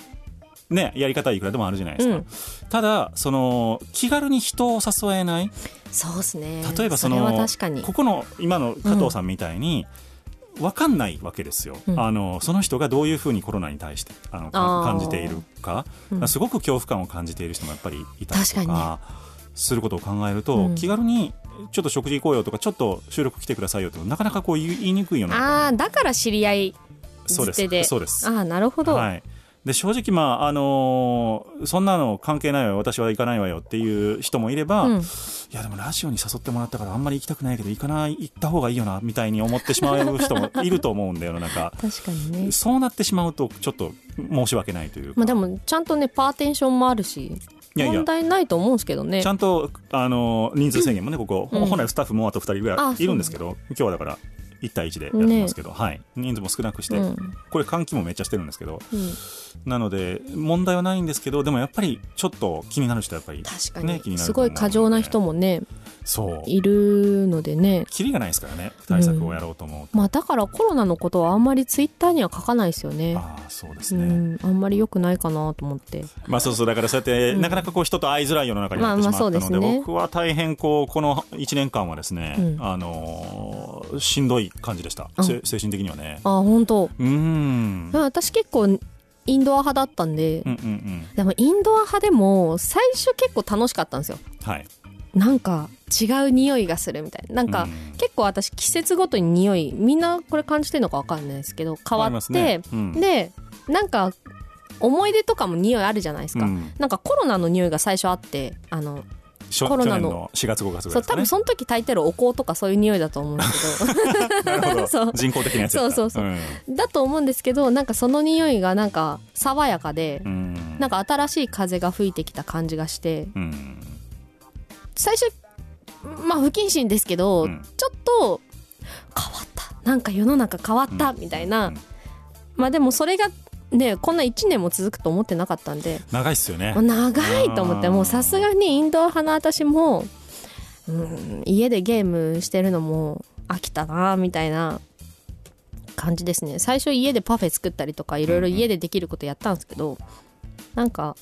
A: ねやり方はいくらでもあるじゃないですか、
B: うん。
A: ただその気軽に人を誘えない。
B: そうですね。
A: 例えばそ
B: れ
A: のここの今の加藤さんみたいに、分かんないわけですよ、
B: うん。
A: あのその人がどういうふうにコロナに対してあの感じているか、
B: うん。
A: すごく恐怖感を感じている人もやっぱりいたりと
B: 確か
A: かすることを考えると、
B: うん。
A: 気軽にちょっと食事行こうよとかちょっと収録来てくださいよってなかなかこう言いにくいような
B: ああだから知り合い
A: そうです。
B: 捨てで。
A: そうです。
B: ああなるほど、
A: はい、で正直、まああのーそんなの関係ないわよ。私は行かないわよ。っていう人もいれば、
B: うん。
A: いやでもラジオに誘ってもらったからあんまり行きたくないけど行かない行った方がいいよなみたいに思ってしまう人もいると思うんだよ世の中
B: 確かにね。
A: そうなってしまうとちょっと申し訳ないというか、
B: まあでもちゃんとねパーテンションもあるし
A: いやいや。
B: 問題ないと思うんですけどね。
A: ちゃんと、あのー人数制限もねここ、
B: うん。
A: 本来スタッフもあと2人ぐら
B: あ
A: いいるんですけど今日はだから1対1でやってますけど、はい、人数も少なくして、
B: うん。
A: これ換気もめっちゃしてるんですけど
B: うん。
A: なので問題はないんですけどでもやっぱりちょっと気になる人はやっぱり
B: 確かに、
A: ね気になる
B: すごい過剰な人もねいるのでね。
A: キリがないですからね。対策をやろうと思うと、
B: まあだからコロナのことはあんまりツイッターには書かないですよね。
A: ああそうです
B: う
A: ね、
B: ん。あんまり良くないかなと思って。
A: まあそうそう。だからそうやって、
B: うん。
A: なかなかこう人と会いづらい世の中になってしまったので,、
B: まあまあですね。
A: 僕は大変こうこの1年間はですね、
B: うん。
A: あのーしんどい感じでした、精神的にはね。
B: あ本当。
A: うーん。
B: まあ私結構インドア派だったんで、
A: うんうんうん。
B: でもインドア派でも最初結構楽しかったんですよ。
A: はい
B: なんか違う匂いがするみたいな。なんか、
A: うん。
B: 結構私季節ごとに匂いみんなこれ感じてるのか分かんないですけど変わって、
A: ね。うん。
B: でなんか思い出とかも匂いあるじゃないですか、
A: うん。
B: なんかコロナの匂いが最初あってあのコロナの。
A: 去年の4月5月ぐ
B: そう多分その時炊いてるお香とかそういう匂いだと思うんですけ
A: ど。
B: そう。
A: 人工的なやつ
B: そうそうそう
A: う。ん。
B: どだと思うんですけどなんかその匂いがなんか爽やかで、
A: うん。
B: なんか新しい風が吹いてきた感じがして
A: うん
B: 最初まあ不謹慎ですけど、
A: うん。
B: ちょっと変わった。なんか世の中変わったみたいな、
A: うん。
B: まあでもそれがねこんな1年も続くと思ってなかったんで。
A: 長いっすよね。
B: 長いと思ってもうさすがにインドア派の私も、うん、家でゲームしてるのも飽きたなみたいな感じですね。最初家でパフェ作ったりとかいろいろ家でできることやったんですけどなんか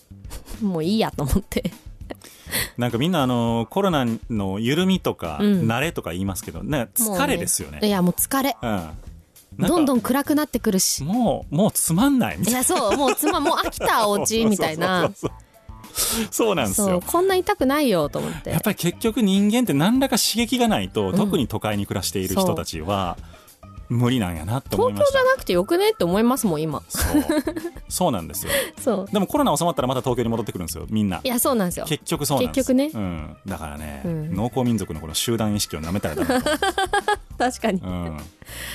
B: もういいやと思って
A: なんかみんなあのコロナの緩みとか、
B: うん。
A: 慣れとか言いますけどね疲れですよね。
B: いやもう疲れ。
A: うん。
B: どんど
A: ん
B: ん暗くなってくるし。
A: もうもうつまんないみたいな。
B: いやそうもう妻もう飽きたお家みたいな。
A: そうなんですよ。
B: こんな痛くないよと思って。
A: やっぱり結局人間って何らか刺激がないと、
B: ん。
A: 特に都会に暮らしている人たちは無理なんやなって思いま
B: 東京じゃなくてよくねって思いますもん今。
A: そう。そうなんですよ。
B: そう。
A: でもコロナ収まったらまた東京に戻ってくるんですよみんな。い
B: やそうなんですよ。
A: 結局そうなんです。
B: 結局ね。
A: うん、だからね、
B: うん。
A: 農耕民族のこの集団意識をなめたらダメだと、
B: 確かに。
A: うん、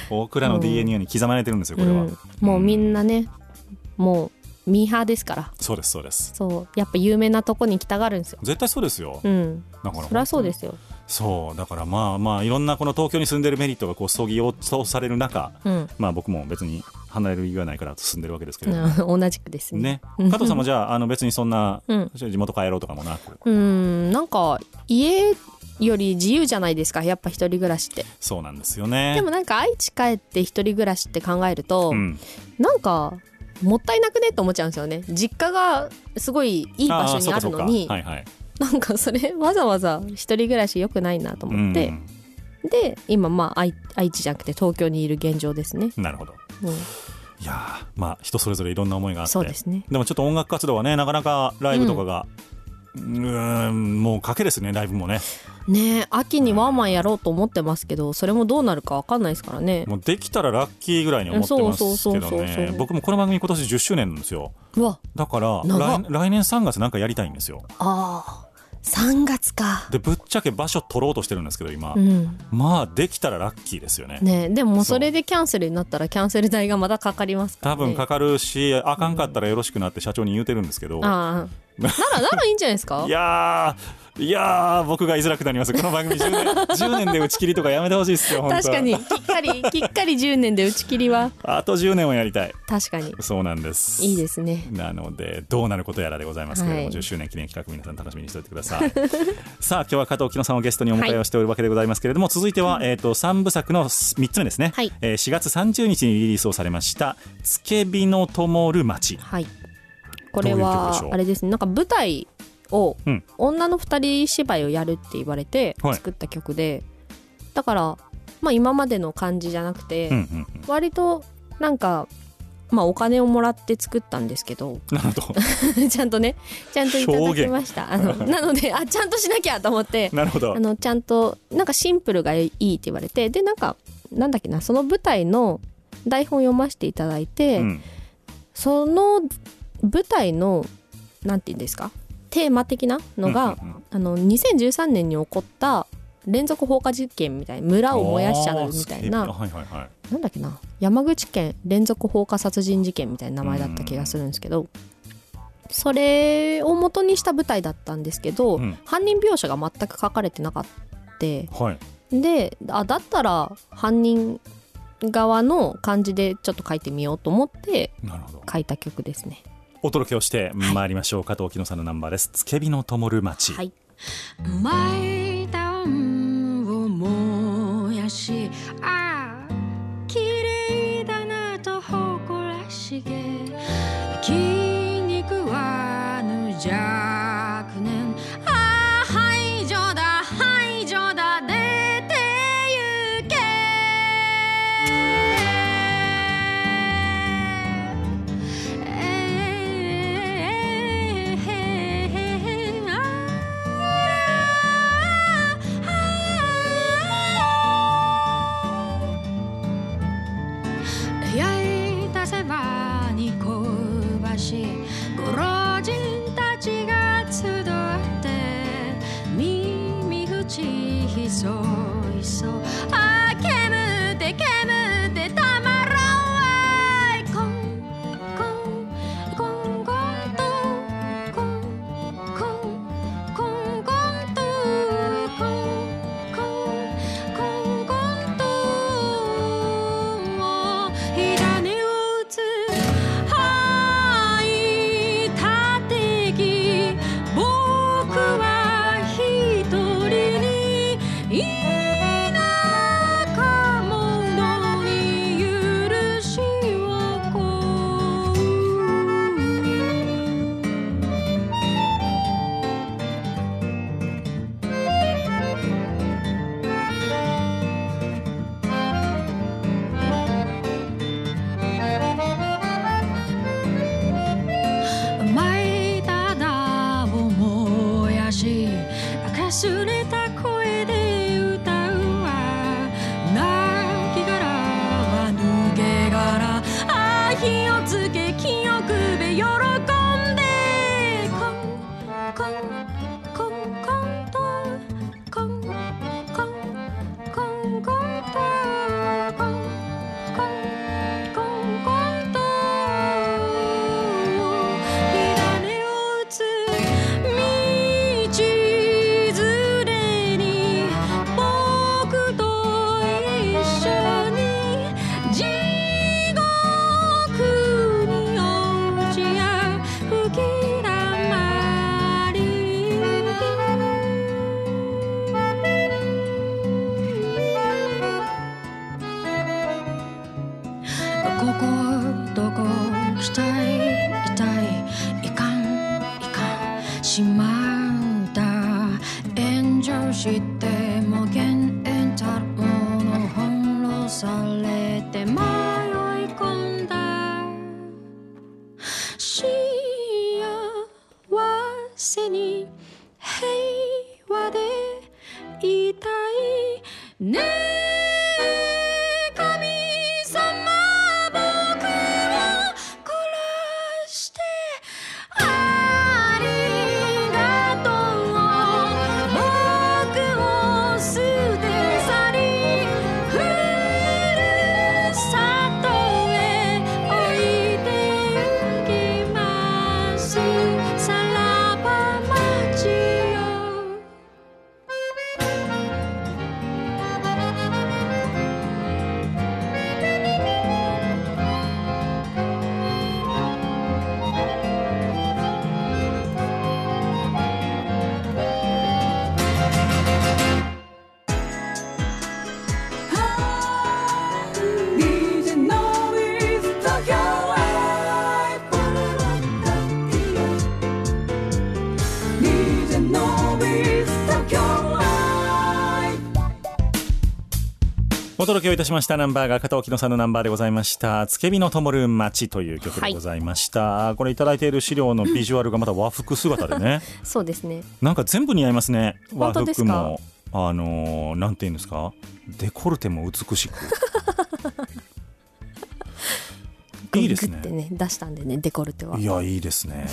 A: 僕らの DNA に刻まれてるんですよこれは、
B: うん、もうみんなねもうミーハーですから。
A: そうですそうです。
B: そう。やっぱ有名なとこに行きたがるんですよ。
A: 絶対そうですよ、
B: うん。
A: だから
B: そりゃそうですよ
A: そうだからまあまあいろんなこの東京に住んでるメリットがこうそぎ落とされる中、
B: うん。
A: まあ僕も別に離れる理由はないから住んでるわけですけれども、
B: 同じくですね。
A: ね。
B: う ん
A: 加藤さんもじゃああの別にそんな、
B: うん。
A: 地元帰ろうとかもなく？
B: うんなんか家より自由じゃないですかやっぱ一人暮らしって。
A: そうなんですよね。
B: でもなんか愛知帰って一人暮らしって考えると、
A: うん、
B: なんかもったいなくねって思っちゃうんですよね。実家がすごいいい場所にあるのに
A: はいはい
B: なんかそれわざわざ一人暮らし良くないなと思って、で今まあ愛愛知じゃなくて東京にいる現状ですね、
A: うんなるほど。
B: うん、
A: いやーまあ人それぞれいろんな思いがあって。
B: そうですね。
A: でもちょっと音楽活動はねなかなかライブとかが、うーんもう賭けですねライブもね。
B: ねえ秋にワンマンやろうと思ってますけどそれもどうなるか分かんないですからね。
A: もうできたらラッキーぐらいに思ってます
B: そうそう
A: けど
B: そうそうそう。
A: ね僕もこの番組今年10周年なんですよ。
B: うわ。
A: だから
B: 長っ。
A: 来来年3月なんかやりたいんですよ。
B: ああ3月か。
A: でぶっちゃけ場所取ろうとしてるんですけど今、
B: うん。
A: まあできたらラッキーですよね。
B: ねえでもそれでキャンセルになったらキャンセル代がまたかかりますから、ね、
A: 多分かかるしあかんかったらよろしくなって社長に言うてるんですけど、
B: ああ。ならならいいんじゃないですか？
A: いやーいやー僕が言いづらくなります。この番組10年 ,10 年で打ち切りとかやめてほしいですよ本当
B: 確かに。きっかりきっかり10年で打ち切りは。
A: あと10年をやりたい。
B: 確かに。
A: そうなんです。
B: いいですね。
A: なのでどうなることやらでございますけれども、
B: はい。
A: 10周年記念企画皆さん楽しみにしておいてください。さあ今日は加藤紀乃さんをゲストにお迎えをしておるわけでございますけれども、続いては、えー、と3部作の3つ目ですね、
B: はい。
A: えー4月30日にリリースをされました「つけびの灯る街。
B: はい。
G: これはあれですね。なんか舞台を、
A: うん。
G: 女の二人芝居をやるって言われて
A: はい。
G: 作った曲で、だからまあ今までの感じじゃなくて、
A: うんうんうん。
G: 割となんかまあお金をもらって作ったんですけど
A: なるほど。
G: ちゃんとねちゃんといただきました。あのなのであちゃんとしなきゃと思って
A: なるほど。
G: あのちゃんとなんかシンプルがいいって言われてでなんかなんだっけなその舞台の台本読ませていただいて、
A: うん。
G: その舞台のなんて言うんですか？テーマ的なのが、あの2013年に起こった連続放火事件みたいな村を燃やしちゃうみたいな
A: はいはいはい。
G: なんだっけな山口県連続放火殺人事件みたいな名前だった気がするんですけどそれを元にした舞台だったんですけど、
A: うん。
G: 犯人描写が全く書かれてなかった
A: はい。
G: であだったら犯人側の漢字でちょっと書いてみようと思って書いた曲ですね
A: お届けをして参りましょう、加藤紀乃さんのナンバーです「つけびの灯る街」
G: はい。
B: 毎段を燃やしああ綺麗だなと誇らしげ筋肉は無弱年
A: 届けをいたしました。ナンバーが加藤木野さんのナンバーでございました「つけびの灯る街」という曲でございました、これいただいている資料のビジュアルがまた和服姿でね。
B: そうですね。
A: なんか全部似合いますね。和服も。あのーなんていうんですか？デコルテも美しくいいですね。
B: ね出したんでねデコルテは。い
A: やいいですね。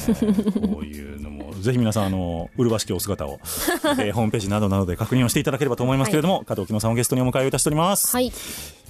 A: こういうのも。ぜひ皆さんあの麗しきお姿を、えーホームページなどなどで確認をしていただければと思いますけれども、加藤木野さんをゲストにお迎えをいたしております、
B: はい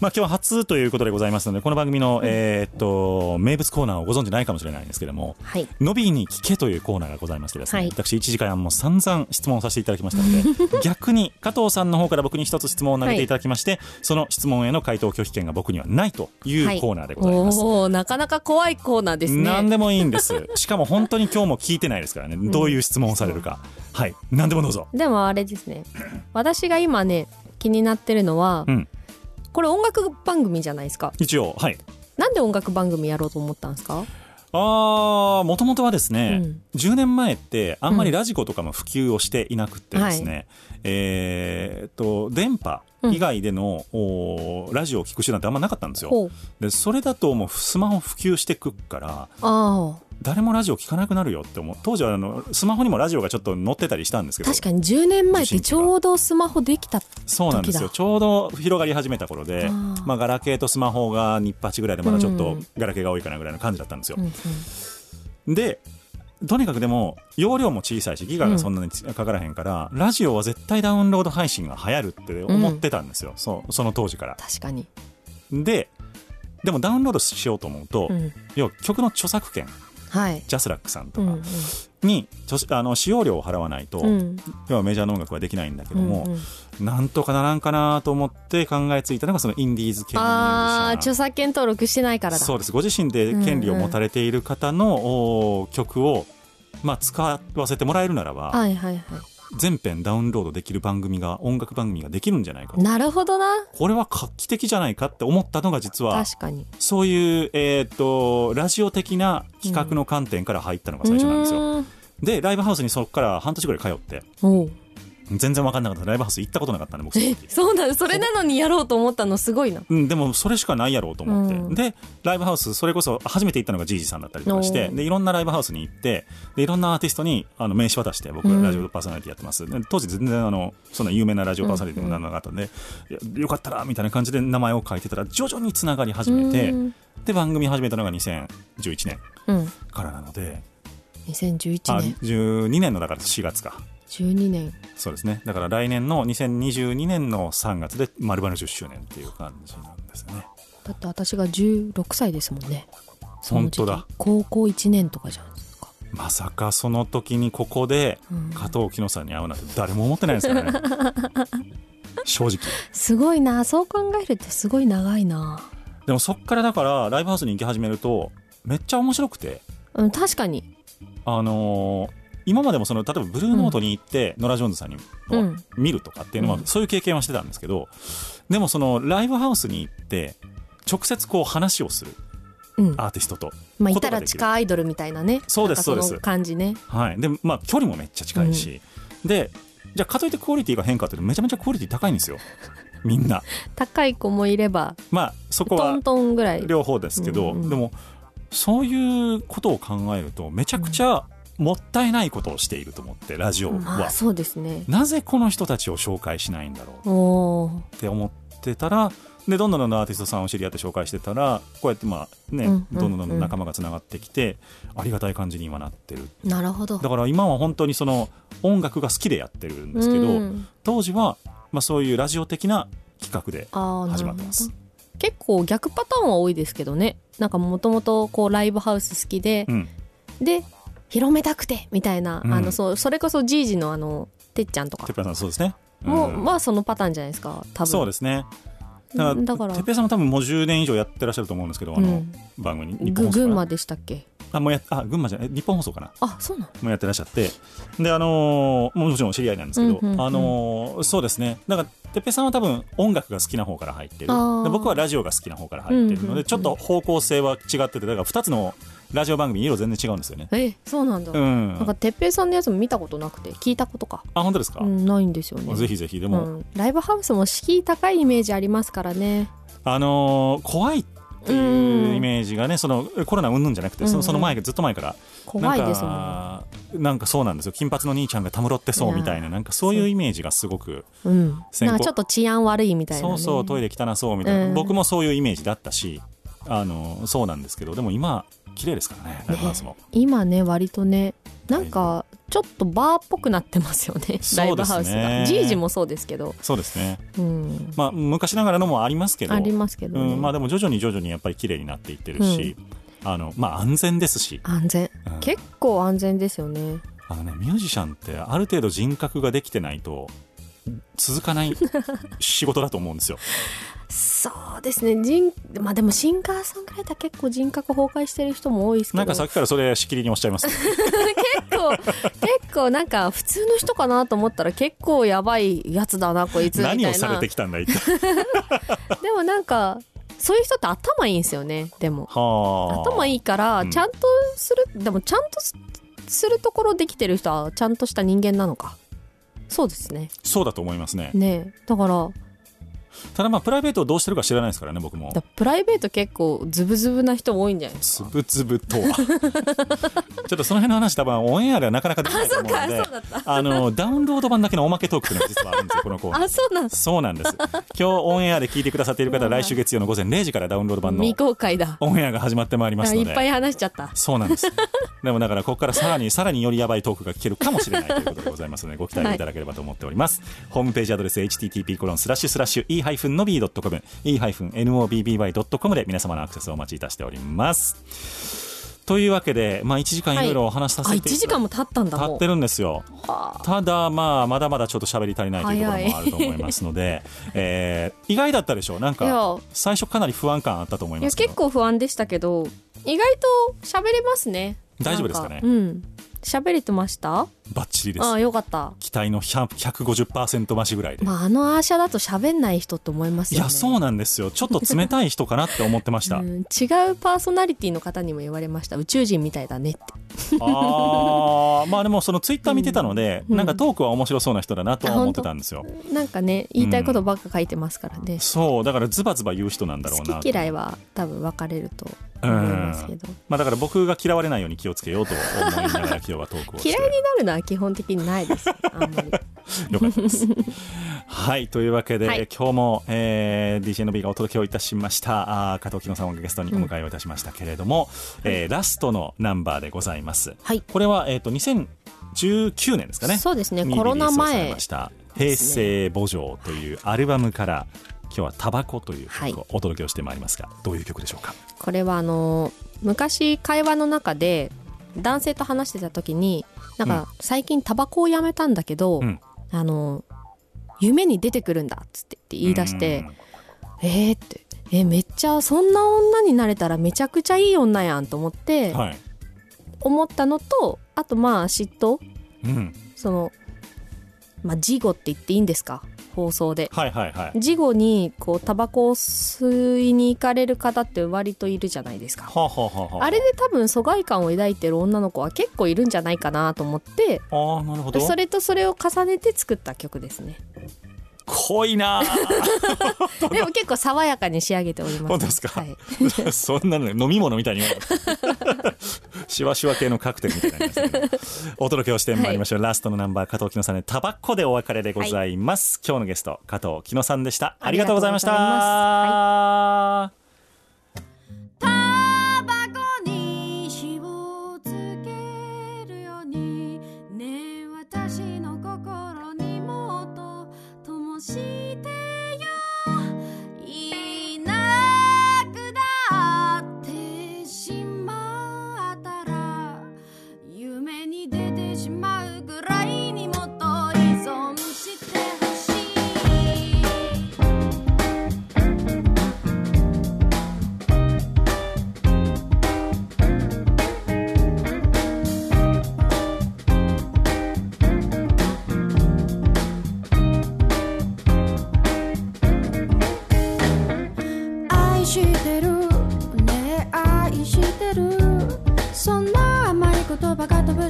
A: まあ、今日は初ということでございますのでこの番組の、えーっと名物コーナーをご存知ないかもしれないんですけども
B: はい「
A: のびに聞け」というコーナーがございましてですね、
B: はい
A: 私1時間も散々質問をさせていただきましたので 逆に加藤さんの方から僕に一つ質問を投げていただきまして、その質問への回答拒否権が僕にはないという
B: はい
A: コーナーでございます。
B: おおなかなか怖いコーナーですね
A: 何でもいいんです。しかも本当に今日も聞いてないですからね。どういう質問をされるか。はい。何でもどうぞ。
B: でもあれですね私が今ね気になってるのは、
A: うん
B: これ音楽番組じゃないですか？
A: 一応、はい。
B: なんで音楽番組やろうと思ったんですか？
A: あー、もともとはですね、
B: うん。
A: 10年前ってあんまりラジコとかも普及をしていなくてですね、えーっと、電波以外での、おーラジオを聞く手段ってあんまなかったんですよ。で、それだともうスマホ普及してくっから、
B: あ
A: 誰もラジオ聞かなくなるよって思う。当時はあの、スマホにもラジオがちょっと載ってたりしたんですけど。
B: あ確かに10年前ってちょうどスマホできた
A: そうなんですよ。ちょうど広がり始めた頃で、まあ、ガラケーとスマホが日八ぐらいで、まだちょっと
B: うん
A: ガラケーが多いかなぐらいの感じだったんですよ。
B: うんうん
A: で、とにかくでも、容量も小さいし、ギガがそんなにかからへんから、ラジオは絶対ダウンロード配信が流行るって思ってたんですよ。そうその当時から。
B: 確かに、
A: で、でもダウンロードしようと思うと、
B: うん、
A: 要は曲の著作権、
B: はい。
A: ジャスラックさんとか
B: うんうん。
A: あの使用料を払わないと、
B: うん。
A: 要はメジャーの音楽はできないんだけども、
B: うんうん。
A: なんとかならんかなと思って考えついたのがそのインディーズ系の
B: ああ著作権登録してないからだ。
A: そうです。ご自身で権利を持たれている方の、お曲を、まあ、使わせてもらえるならば、
B: はいはいは
A: 全編ダウンロードできる番組が音楽番組ができるんじゃないか
B: なるほどな。
A: これは画期的じゃないかって思ったのが実は。
B: 確かに。
A: そういう、えー、とラジオ的な企画の観点から入ったのが最初なんですよ、でライブハウスにそこから半年ぐらい通って全然分かんなかった。ライブハウス行ったことなかったんで僕。そ
B: うなの？それなのにやろうと思ったのすごいな。
A: うん、でもそれしかないやろうと思って、
B: うん。
A: でライブハウスそれこそ初めて行ったのがジージさんだったりとかしてでいろんなライブハウスに行ってでいろんなアーティストにあの名刺渡して僕
B: うん。
A: ラジオパーソナリティやってます、で当時全然あのそんな有名なラジオパーソナリティもならなかったんで、いやよかったらみたいな感じで名前を書いてたら徐々につながり始めて
B: うん。
A: で番組始めたのが2011年
B: うん。
A: からなので。
B: 2011
A: あ
B: 年
A: 12年のだから4月か
B: 12年。
A: そうですね。だから来年の2022年の3月で丸々10周年っていう感じなんですよね。
B: だって私が16歳ですもんね。
A: 本当だ。
B: 高校1年とかじゃないですか。
A: まさかその時にここで
B: うん。
A: 加藤木野さんに会うなんて誰も思ってないですからね。正直。
B: すごいな。そう考えるとすごい長いな。
A: でもそっからだからライブハウスに行き始めるとめっちゃ面白くて。
B: うん確かに。
A: あのー今までもその例えばブルーノートに行って、ノラ・ジョーンズさんに、
B: うん。
A: 見るとかっていうのは、
B: うん。
A: そういう経験はしてたんですけどでもそのライブハウスに行って直接こう話をする
B: うん。
A: アーティストと、
B: まあ言ったら地下アイドルみたいなね。
A: そうですそうです。
B: の感じね。
A: はい、でまあ距離もめっちゃ近いし、でじゃあかといってクオリティが変化っていうとめちゃめちゃクオリティ高いんですよ。みんな。
B: 高い子もいれば
A: まあそこは
B: トントンぐらい。
A: 両方ですけど、
B: うんうん。
A: でもそういうことを考えるとめちゃくちゃもったいないことをしていると思ってラジオは、
B: まあそうですね。
A: なぜこの人たちを紹介しないんだろう。って思ってたらでどんどんどんどんアーティストさんを知り合って紹介してたらこうやってまあね、
B: うんうんうん。
A: どんどんどんどん仲間がつながってきてありがたい感じに今なってる
B: なるほど。
A: だから今は本当にその音楽が好きでやってるんですけど、
B: うん。
A: 当時はまあそういうラジオ的な企画で始まってます。
B: 結構逆パターンは多いですけどね。なんかもともとこうライブハウス好きで、
A: うん。
B: で広めたくてみたいな、
A: うん。
B: あのそうそれこそじいじのあのてっちゃんとか。
A: てっぺいさんそうですね。
B: もう、
A: うん
B: まあそのパターンじゃないですか多分。
A: そうですね。だからてっぺいさんも多分もう10年以上やってらっしゃると思うんですけどあの、
B: うん。
A: 番組日
B: ぐ
A: 本放送から。
B: 群馬でしたっけ？
A: あもうやあ群馬じゃない日本放送かな？
B: あそうなの
A: もやってらっしゃって。であのーもちろん知り合いなんですけど、
B: うんうんうん
A: あのーそうですね。だからてっぺいさんは多分音楽が好きな方から入ってる。僕はラジオが好きな方から入ってるので、
B: うんうんうん。
A: ちょっと方向性は違っててだから2つのラジオ番組色全然違うんですよね。
B: えそうなんだ、
A: うん。
B: なんかてっぺいさんのやつも見たことなくて聞いたことか、
A: あ本当ですか、
B: うん、ないんですよね。
A: ぜひぜひ。で
B: う
A: も、
B: ん、ライブハウスも敷居高いイメージありますからね。
A: あのー怖いっていうイメージがねそのコロナ云々じゃなくてそのその前ずっと前から
B: 怖いですもん
A: なんかなんかそうなんですよ。金髪の兄ちゃんがたむろってそうみたいななんかそういうイメージがすごく
B: うん、なんかちょっと治安悪いみたいな、ね、
A: そうそうトイレ汚そうみたいな、
B: うん。
A: 僕もそういうイメージだったしあのそうなんですけどでも今綺麗ですからねライブハウスも、
B: 今ね割とねなんかちょっとバーっぽくなってますよねライブハウスが。ジージもそうですけど、
A: そうですね。
B: うん、
A: まあ昔ながらのもありますけど。
B: ありますけどね、
A: うん、まあでも徐々に徐々にやっぱり綺麗になっていってるし、あのまあ安全ですし。
B: 安全、
A: うん。
B: 結構安全ですよね。
A: あのねミュージシャンってある程度人格ができてないと続かない仕事だと思うんですよ
B: そうですね。人まあでもシンガーソングライター結構人格崩壊してる人も多いですけど。
A: なんかさっきからそれしきりにおっしゃいます。
B: 結構結構なんか普通の人かなと思ったら結構やばいやつだなこいつみたいな。
A: 何をされてきたんだ一体
B: でもなんかそういう人って頭いいんですよねでも。
A: はあ。
B: 頭いいから
A: うん。
B: ちゃんとする、でもちゃんとすするところできてる人はちゃんとした人間なのか。そうですね。
A: そうだと思いますね。
B: ねえ。だから
A: ただまあプライベートをどうしてるか知らないですからね僕も。
B: だプライベート結構ズブズブな人多いんじゃないですか？
A: つぶつぶとは。ちょっとその辺の話多分オンエアではなかなかできないと思うので。
B: あ
A: のダウンロード版だけのおまけトークっていうのが実はあるんですよこのコーナー。
B: あそうなんです
A: そうなんです。今日オンエアで聞いてくださっている方は来週月曜の午前0時からダウンロード版の
B: 未公開だ。
A: オンエアが始まってまいりますので。
B: あいっぱい話しちゃった。
A: そうなんですでもだからここからさらにさらによりやばいトークが聞けるかもしれないということでございますのでご期待いただければと思っております、ホームページアドレス http コロンスラッシュスラッシュ e-nobby.com e-nobby.com で皆様のアクセスをお待ちいたしております。というわけで、まあ、1時間いろいろお話しさ
B: あ1
A: せていただ
B: 時間も経ったんだ
A: 経ってるんですよ。ただまあまだまだちょっと喋り足りないというところもあると思いますので、えー意外だったでしょう。なんか最初かなり不安感あったと思います
B: 結構不安でしたけど意外と喋れますね
A: 大丈夫ですかね？
B: うん。喋れてました？
A: バッチリです。
B: ああよかった。
A: 期待の100 150%増しぐらいで、
B: まああのアーシャだと喋んない人と思いますよね。
A: いやそうなんですよ。ちょっと冷たい人かなって思ってました、
B: うん、違うパーソナリティの方にも言われました。宇宙人みたいだねって。
A: あー。まあでもそのツイッター見てたので、
B: うん。
A: なんかトークは面白そうな人だなとは思ってたんですよ。
B: なんかね言いたいことばっか書いてますからね、
A: そうだからズバズバ言う人なんだろう
B: 好
A: な
B: き嫌いは多分分かれると思いますけど。
A: まあだから僕が嫌われないように気をつけようと思いながら今日はトークをして。
B: 嫌いになるのは基本的にないです。あんまり。
A: よかったです。はいというわけで、
B: はい。
A: 今日も、えー、DJ の B がお届けをいたしました。あー加藤紀乃さんをゲストにお迎えをいたしましたけれども、えーラストのナンバーでございます。
B: はい。
A: これは、えー、と2019年ですかね？
B: そうですね。
A: に
B: コロナ前
A: ました「平成墓場」というアルバムから今日は「タバコ」という曲をお届けをしてまいりますが、どういう曲でしょうか？
B: これはあの昔会話の中で男性と話してた時になんか最近タバコをやめたんだけど、
A: うん。
B: あの夢に出てくるんだっつって言い出してえーってえめっちゃそんな女になれたらめちゃくちゃいい女やんと思って思ったのとあとまあ嫉妬。
A: うん、
B: そのまあ事後って言っていいんですか？放送で。
A: はいはいはい。
B: 事後にこうタバコを吸いに行かれる方って割といるじゃないですか。
A: はあ、はあはあはあ、
B: あれで多分疎外感を抱いてる女の子は結構いるんじゃないかなと思って。
A: あーなるほど。
B: それとそれを重ねて作った曲ですね
A: 濃いな。あ
B: でも結構爽やかに仕上げております。
A: 本当ですか？
B: はい、
A: そんなの飲み物みたいに シワシワ系のカクテルみたいになりましたけどお届けをしてまいりましょう、ラストのナンバー加藤紀乃さんでタバコでお別れでございます、今日のゲスト加藤紀乃さんでした。ありがとうございました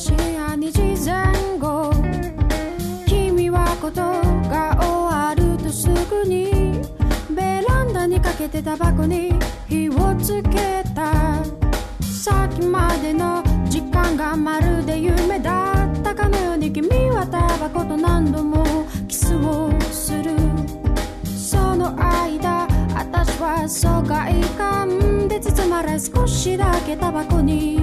B: 深夜2時前後。君はことが終わるとすぐにベランダにかけてタバコに火をつけた。さっきまでの時間がまるで夢だったかのように君はタバコと何度もキスをする。その間私は疎外感で包まれ少しだけタバコに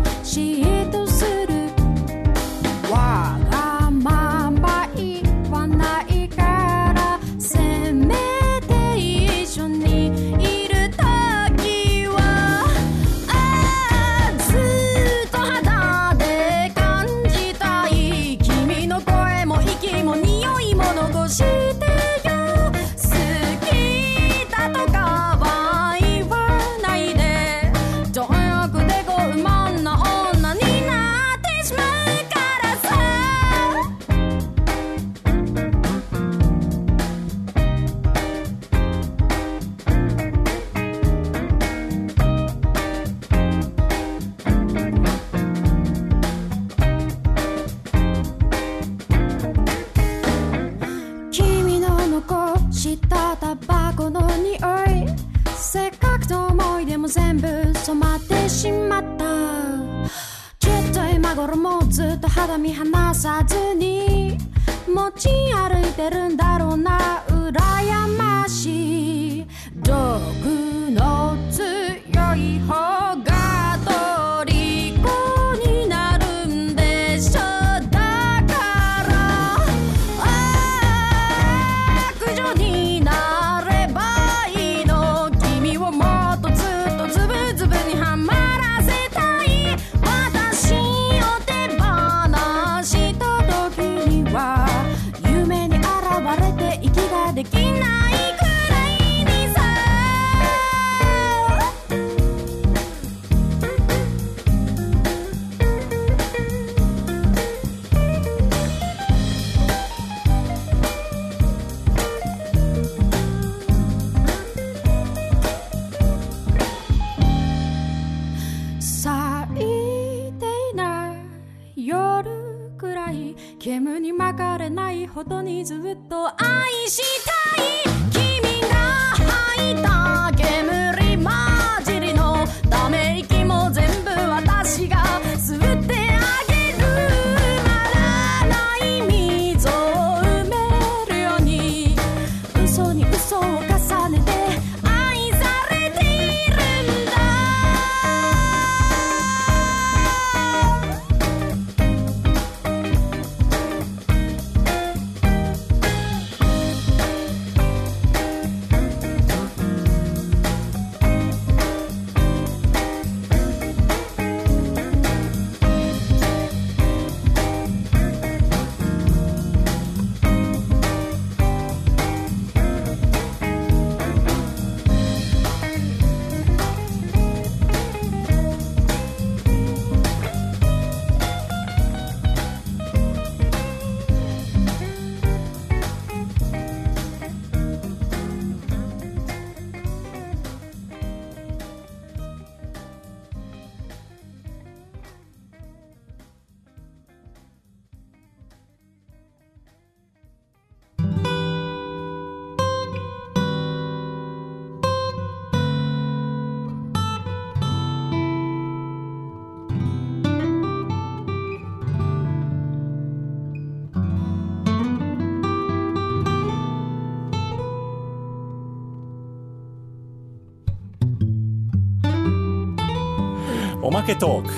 A: まけトーク。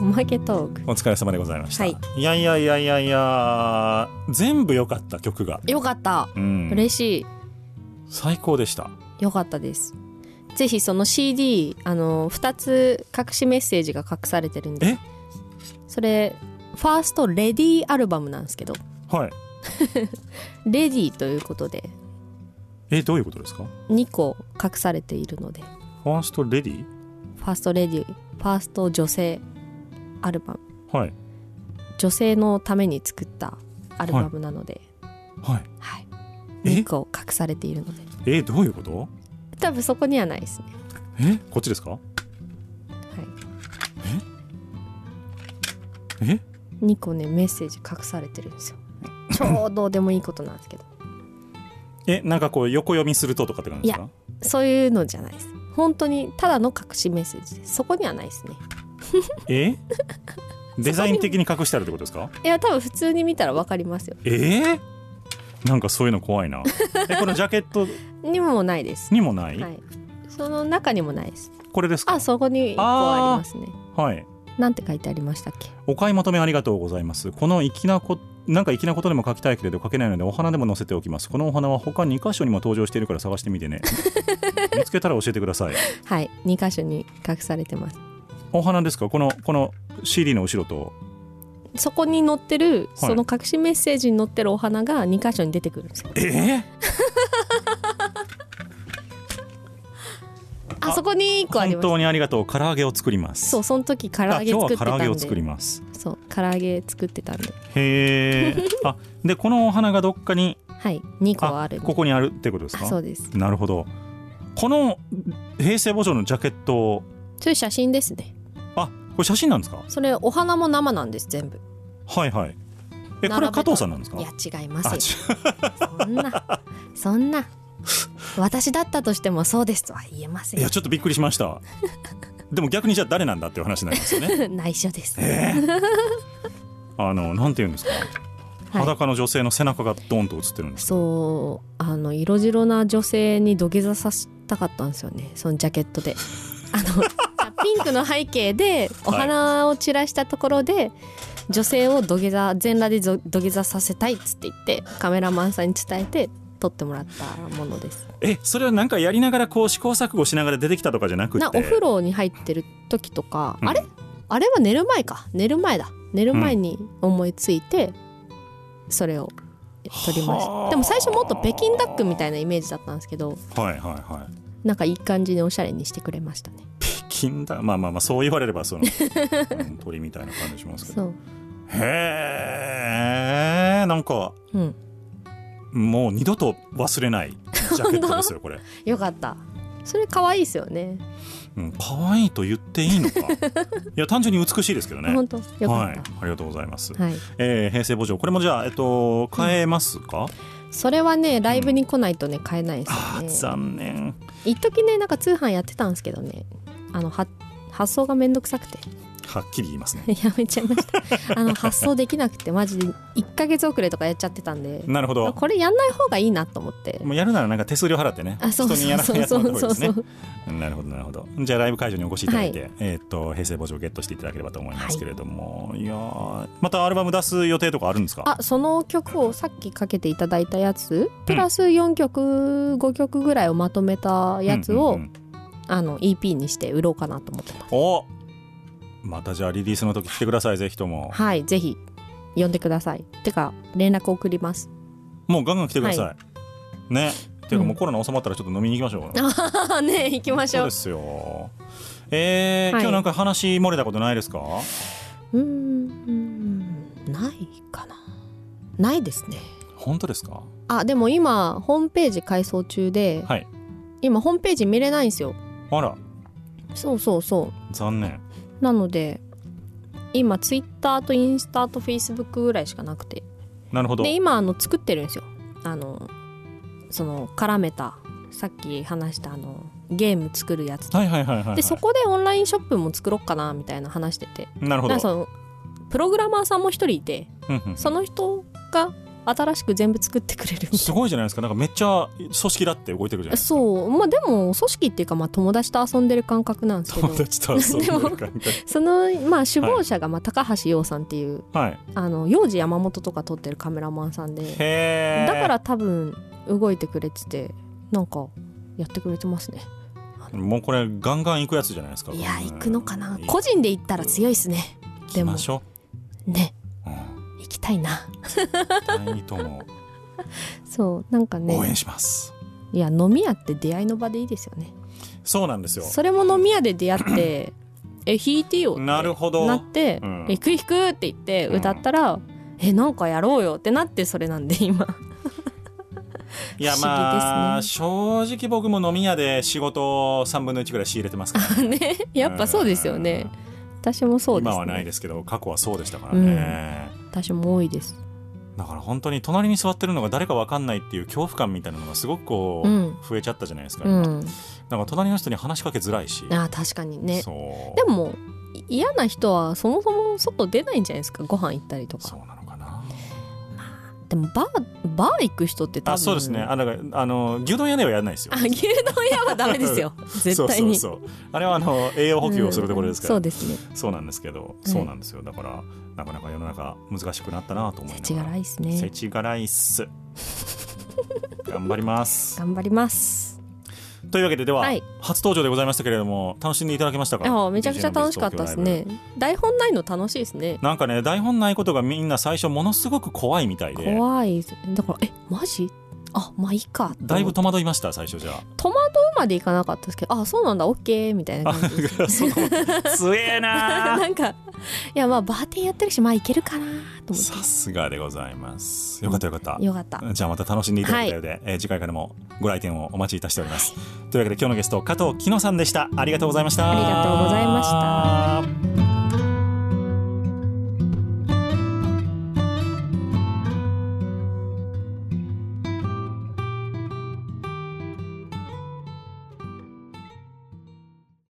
H: おまけトーク。
A: お疲れ様でございました、
H: はい。
A: いやいやいやいやいや全部良かった曲が。
H: よかった。
A: うん。
H: 嬉しい。
A: 最高でした。
H: よかったです。ぜひその CD あの2つ隠しメッセージが隠されてるんで。
A: え？
H: それファーストレディーアルバムなんですけど。
A: はい。
H: レディーということで。
A: えどういうことですか
H: ？2個隠されているので。
A: ファーストレディ
H: ファーストレディーファースト女性アルバム。
A: はい。
H: 女性のために作ったアルバムなので、
A: はい。
H: はい。
A: え
H: ？2個隠されているので。
A: え？どういうこと？
H: 多分そこにはないですね。
A: え？こっちですか？
H: はい。
A: え
B: ？2個ねメッセージ隠されてるんですよ。超どうでもいいことなんですけど。
A: え？なんかこう横読みするととかって感じですか？
B: そういうのじゃないです本当にただの隠しメッセージです。そこにはないですね。
A: え？デザイン的に隠してあるってことですか？
B: いや多分普通に見たら分かりますよ。
A: え？ー、なんかそういうの怖いな。えこのジャケット？
B: にもないです。
A: にもない、
B: はい。その中にもないです。
A: これですか？
B: あそこに1個ありますね。
A: はい。
B: なんて書いてありましたっけ？
A: お買い求めありがとうございます。この粋なこなんか粋なことでも書きたいけれど書けないのでお花でも載せておきます。このお花は他2箇所にも登場しているから探してみてね。見つけたら教えてください。
B: はい。2箇所に隠されてます。
A: お花ですか？このこの CD の後ろと。
B: そこに載ってる、
A: はい。
B: その隠しメッセージに載ってるお花が2箇所に出てくるんですよ。
A: えー、
B: あそこに1個あり
A: 本
B: ます。
A: 当にありがとう。唐揚げを作ります。
B: そうその時唐揚げ作ってたんで。
A: は唐揚げを作ります
B: そう唐揚げ作ってたんで。
A: へえ。あでこのお花がどっかに
B: はい2個ある。
A: ここにあるってことですか？
B: あそうです。
A: なるほど。この平成墓場のジャケット
B: そういう写真ですね。
A: あこれ写真なんですか？
B: それお花も生なんです全部。
A: はいはい。えこれは加藤さんなんですか？
B: いや違いま
A: あ
B: すそんなそんな。私だったとしてもそうですとは言えません。
A: いやちょっとびっくりしましたでも逆にじゃあ誰なんだっていう話になりますよね。
B: 内緒です、
A: あのなんて言うんですか。
B: はい。
A: 裸の女性の背中がドンと映ってるんです
B: そう。あの色白な女性に土下座させたかったんですよね。そのジャケットで。あのピンクの背景でお花を散らしたところで、女性を土下座全裸でぞ土下座させたいっつって言ってカメラマンさんに伝えて撮ってもらったものです。
A: えそれはなんかやりながらこう試行錯誤しながら出てきたとかじゃなくて？
B: なお風呂に入ってる時とか、
A: うん。
B: あれ？あれは寝る前か。寝る前だ。寝る前に思いついて、それを撮りまし
A: はあ。
B: たでも最初もっと北京ダックみたいなイメージだったんですけど
A: はいはいはい。
B: なんかいい感じにおしゃれにしてくれましたね。
A: 北京だ。まあまあまあそう言われればその、うん鳥みたいな感じしますけど。
B: そう。
A: へえんか
B: うん
A: もう二度と忘れないジャケットですよ これ、
B: よかった。それ可愛いですよね。
A: うん、可愛いと言っていいのか。いや単純に美しいですけどね。
B: 本当？よか
A: はい。
B: っ
A: ありがとうございます、
B: たはい、
A: えー平成墓場。これもじゃあえっと変えますか、
B: それはねライブに来ないとね買えないです
A: あー
B: よね
A: 残念。
B: 一時ねなんか通販やってたんですけどね。あのは発送がめんどくさくて
A: はっきり言いますね。
B: やめちゃいました。あの発送できなくてマジで1ヶ月遅れとかやっちゃってたんで。
A: なるほど。
B: これやんない方がいいなと思って。
A: もうやるならなんか手数料払ってね。
B: あそうそう
A: 人にやらないやつ
B: そ
A: の方がいいですね。
B: うそうそう
A: なるほどなるほど。じゃあライブ会場にお越しいただいて、
B: は
A: えーっと平成墓場をゲットしていただければと思いますけれども、い、やーまたアルバム出す予定とかあるんですか？
B: あその曲をさっきかけていただいたやつ？プラス4曲5曲ぐらいをまとめたやつを、
A: うんうんうん。
B: あの EP にして売ろうかなと思ってます。
A: おまたじゃあリリースの時来てくださいぜひとも。
B: はいぜひ。呼んでください。てか連絡送ります。
A: もうガンガン来てください、ね。ていうかもうコロナ収まったらちょっと飲みに行きましょう、
B: ね行きましょう。
A: そうですよ。えー
B: はい。
A: 今日なんか話漏れたことないですか？
B: うーんないかな。ないですね。
A: 本当ですか？
B: あでも今ホームページ改装中で、
A: はい。
B: 今ホームページ見れないんですよ。
A: あら。
B: そうそうそ
A: 残念。
B: うなので今ツイッターとインスタとフェイスブックぐらいしかなくて。
A: なるほど。
B: で今あの作ってるんですよ。あのその絡めたさっき話したあのゲーム作るやつと。
A: はいはいはいはい、はい、
B: でそこでオンラインショップも作ろうかなみたいな話してて。
A: なるほど。
B: そのプログラマーさんも一人いて
A: うんうん。
B: その人が新しく全部作ってくれる
A: すごいじゃないですか。なんかめっちゃ組織だって動いてるじゃない
B: な
A: ですか。
B: そう。まあでも組織っていうかまあ友達と遊んでる感覚なんですけど。
A: 友達と遊んでる感覚。
B: そのまあ首謀者がまあ高橋洋さんっていう
A: はい。
B: あの幼児山本とか撮ってるカメラマンさんでだから多分動いてくれててなんかやってくれてますね。
A: もうこれガンガン行くやつじゃないですか。
B: いや行くのかな。
A: うん
B: 個人で行ったら強いっすね。
A: 行
B: でも
A: きましょ
B: ね
A: う、うん、
B: 行きたいな。
A: いいと思
B: そうなんか
A: う、応
B: ね
A: 援します。
B: いや飲み屋って出会いの場でいいですよね。
A: そうなんですよ。
B: それも飲み屋で出会って え弾いてよって
A: なるほど。
B: なって
A: うん「
B: え弾く弾く」って言って歌ったら「えなんかやろうよ」ってなってそれなんで今。
A: いや まあ正直僕も飲み屋で仕事3分の1ぐらい仕入れてますから。
B: ね。やっぱそうですよね私もそうです、ね、
A: 今はないですけど過去はそうでしたからね、
B: 私も多いです。
A: だから本当に隣に座ってるのが誰か分かんないっていう恐怖感みたいなのがすごくこう、
B: うん。
A: 増えちゃったじゃないですか、今。
B: うん。
A: だから隣の人に話しかけづらいし。
B: あー確かにね。でもい嫌な人はそもそも外出ないんじゃないですか？ご飯行ったりとか。
A: そうなの
B: でもバーバー行く人って多分。
A: あそうですね。あだからあの牛丼屋ではやらないですよ。
B: あ牛丼屋はダメですよ。絶対に。
A: そうそうそう。あれはあの栄養補給をするところですから、
B: うんそうですね。
A: そうなんですけど、そうなんですよ。だからなかなか世の中難しくなったなと思いながら。
B: 世知辛いっすね。
A: す。頑張ります。
B: 頑張ります
A: というわけででは、
B: はい。
A: 初登場でございましたけれども楽しんでいただけましたか？
B: いやめちゃくちゃ楽しかったですね。台本ないの楽しいですね。
A: なんかね台本ないことがみんな最初ものすごく怖いみたいで。
B: 怖いだからえマジ？あまあいいか
A: だいぶ戸惑いました最初じゃ
B: 戸惑うまでいかなかったですけどあそうなんだオッケーみたいな
A: あ
B: 感じ
A: 強えな。
B: なんかいやまあバーテンやってるしまあいけるかなと思っ
A: さすがでございます。よかったよかった。
B: てよかった。
A: じゃあまた楽しんでいただけたようで、えー次回からもご来店をお待ちいたしております、というわけで今日のゲスト加藤紀乃さんでした。ありがとうございました。
B: ありがとうございました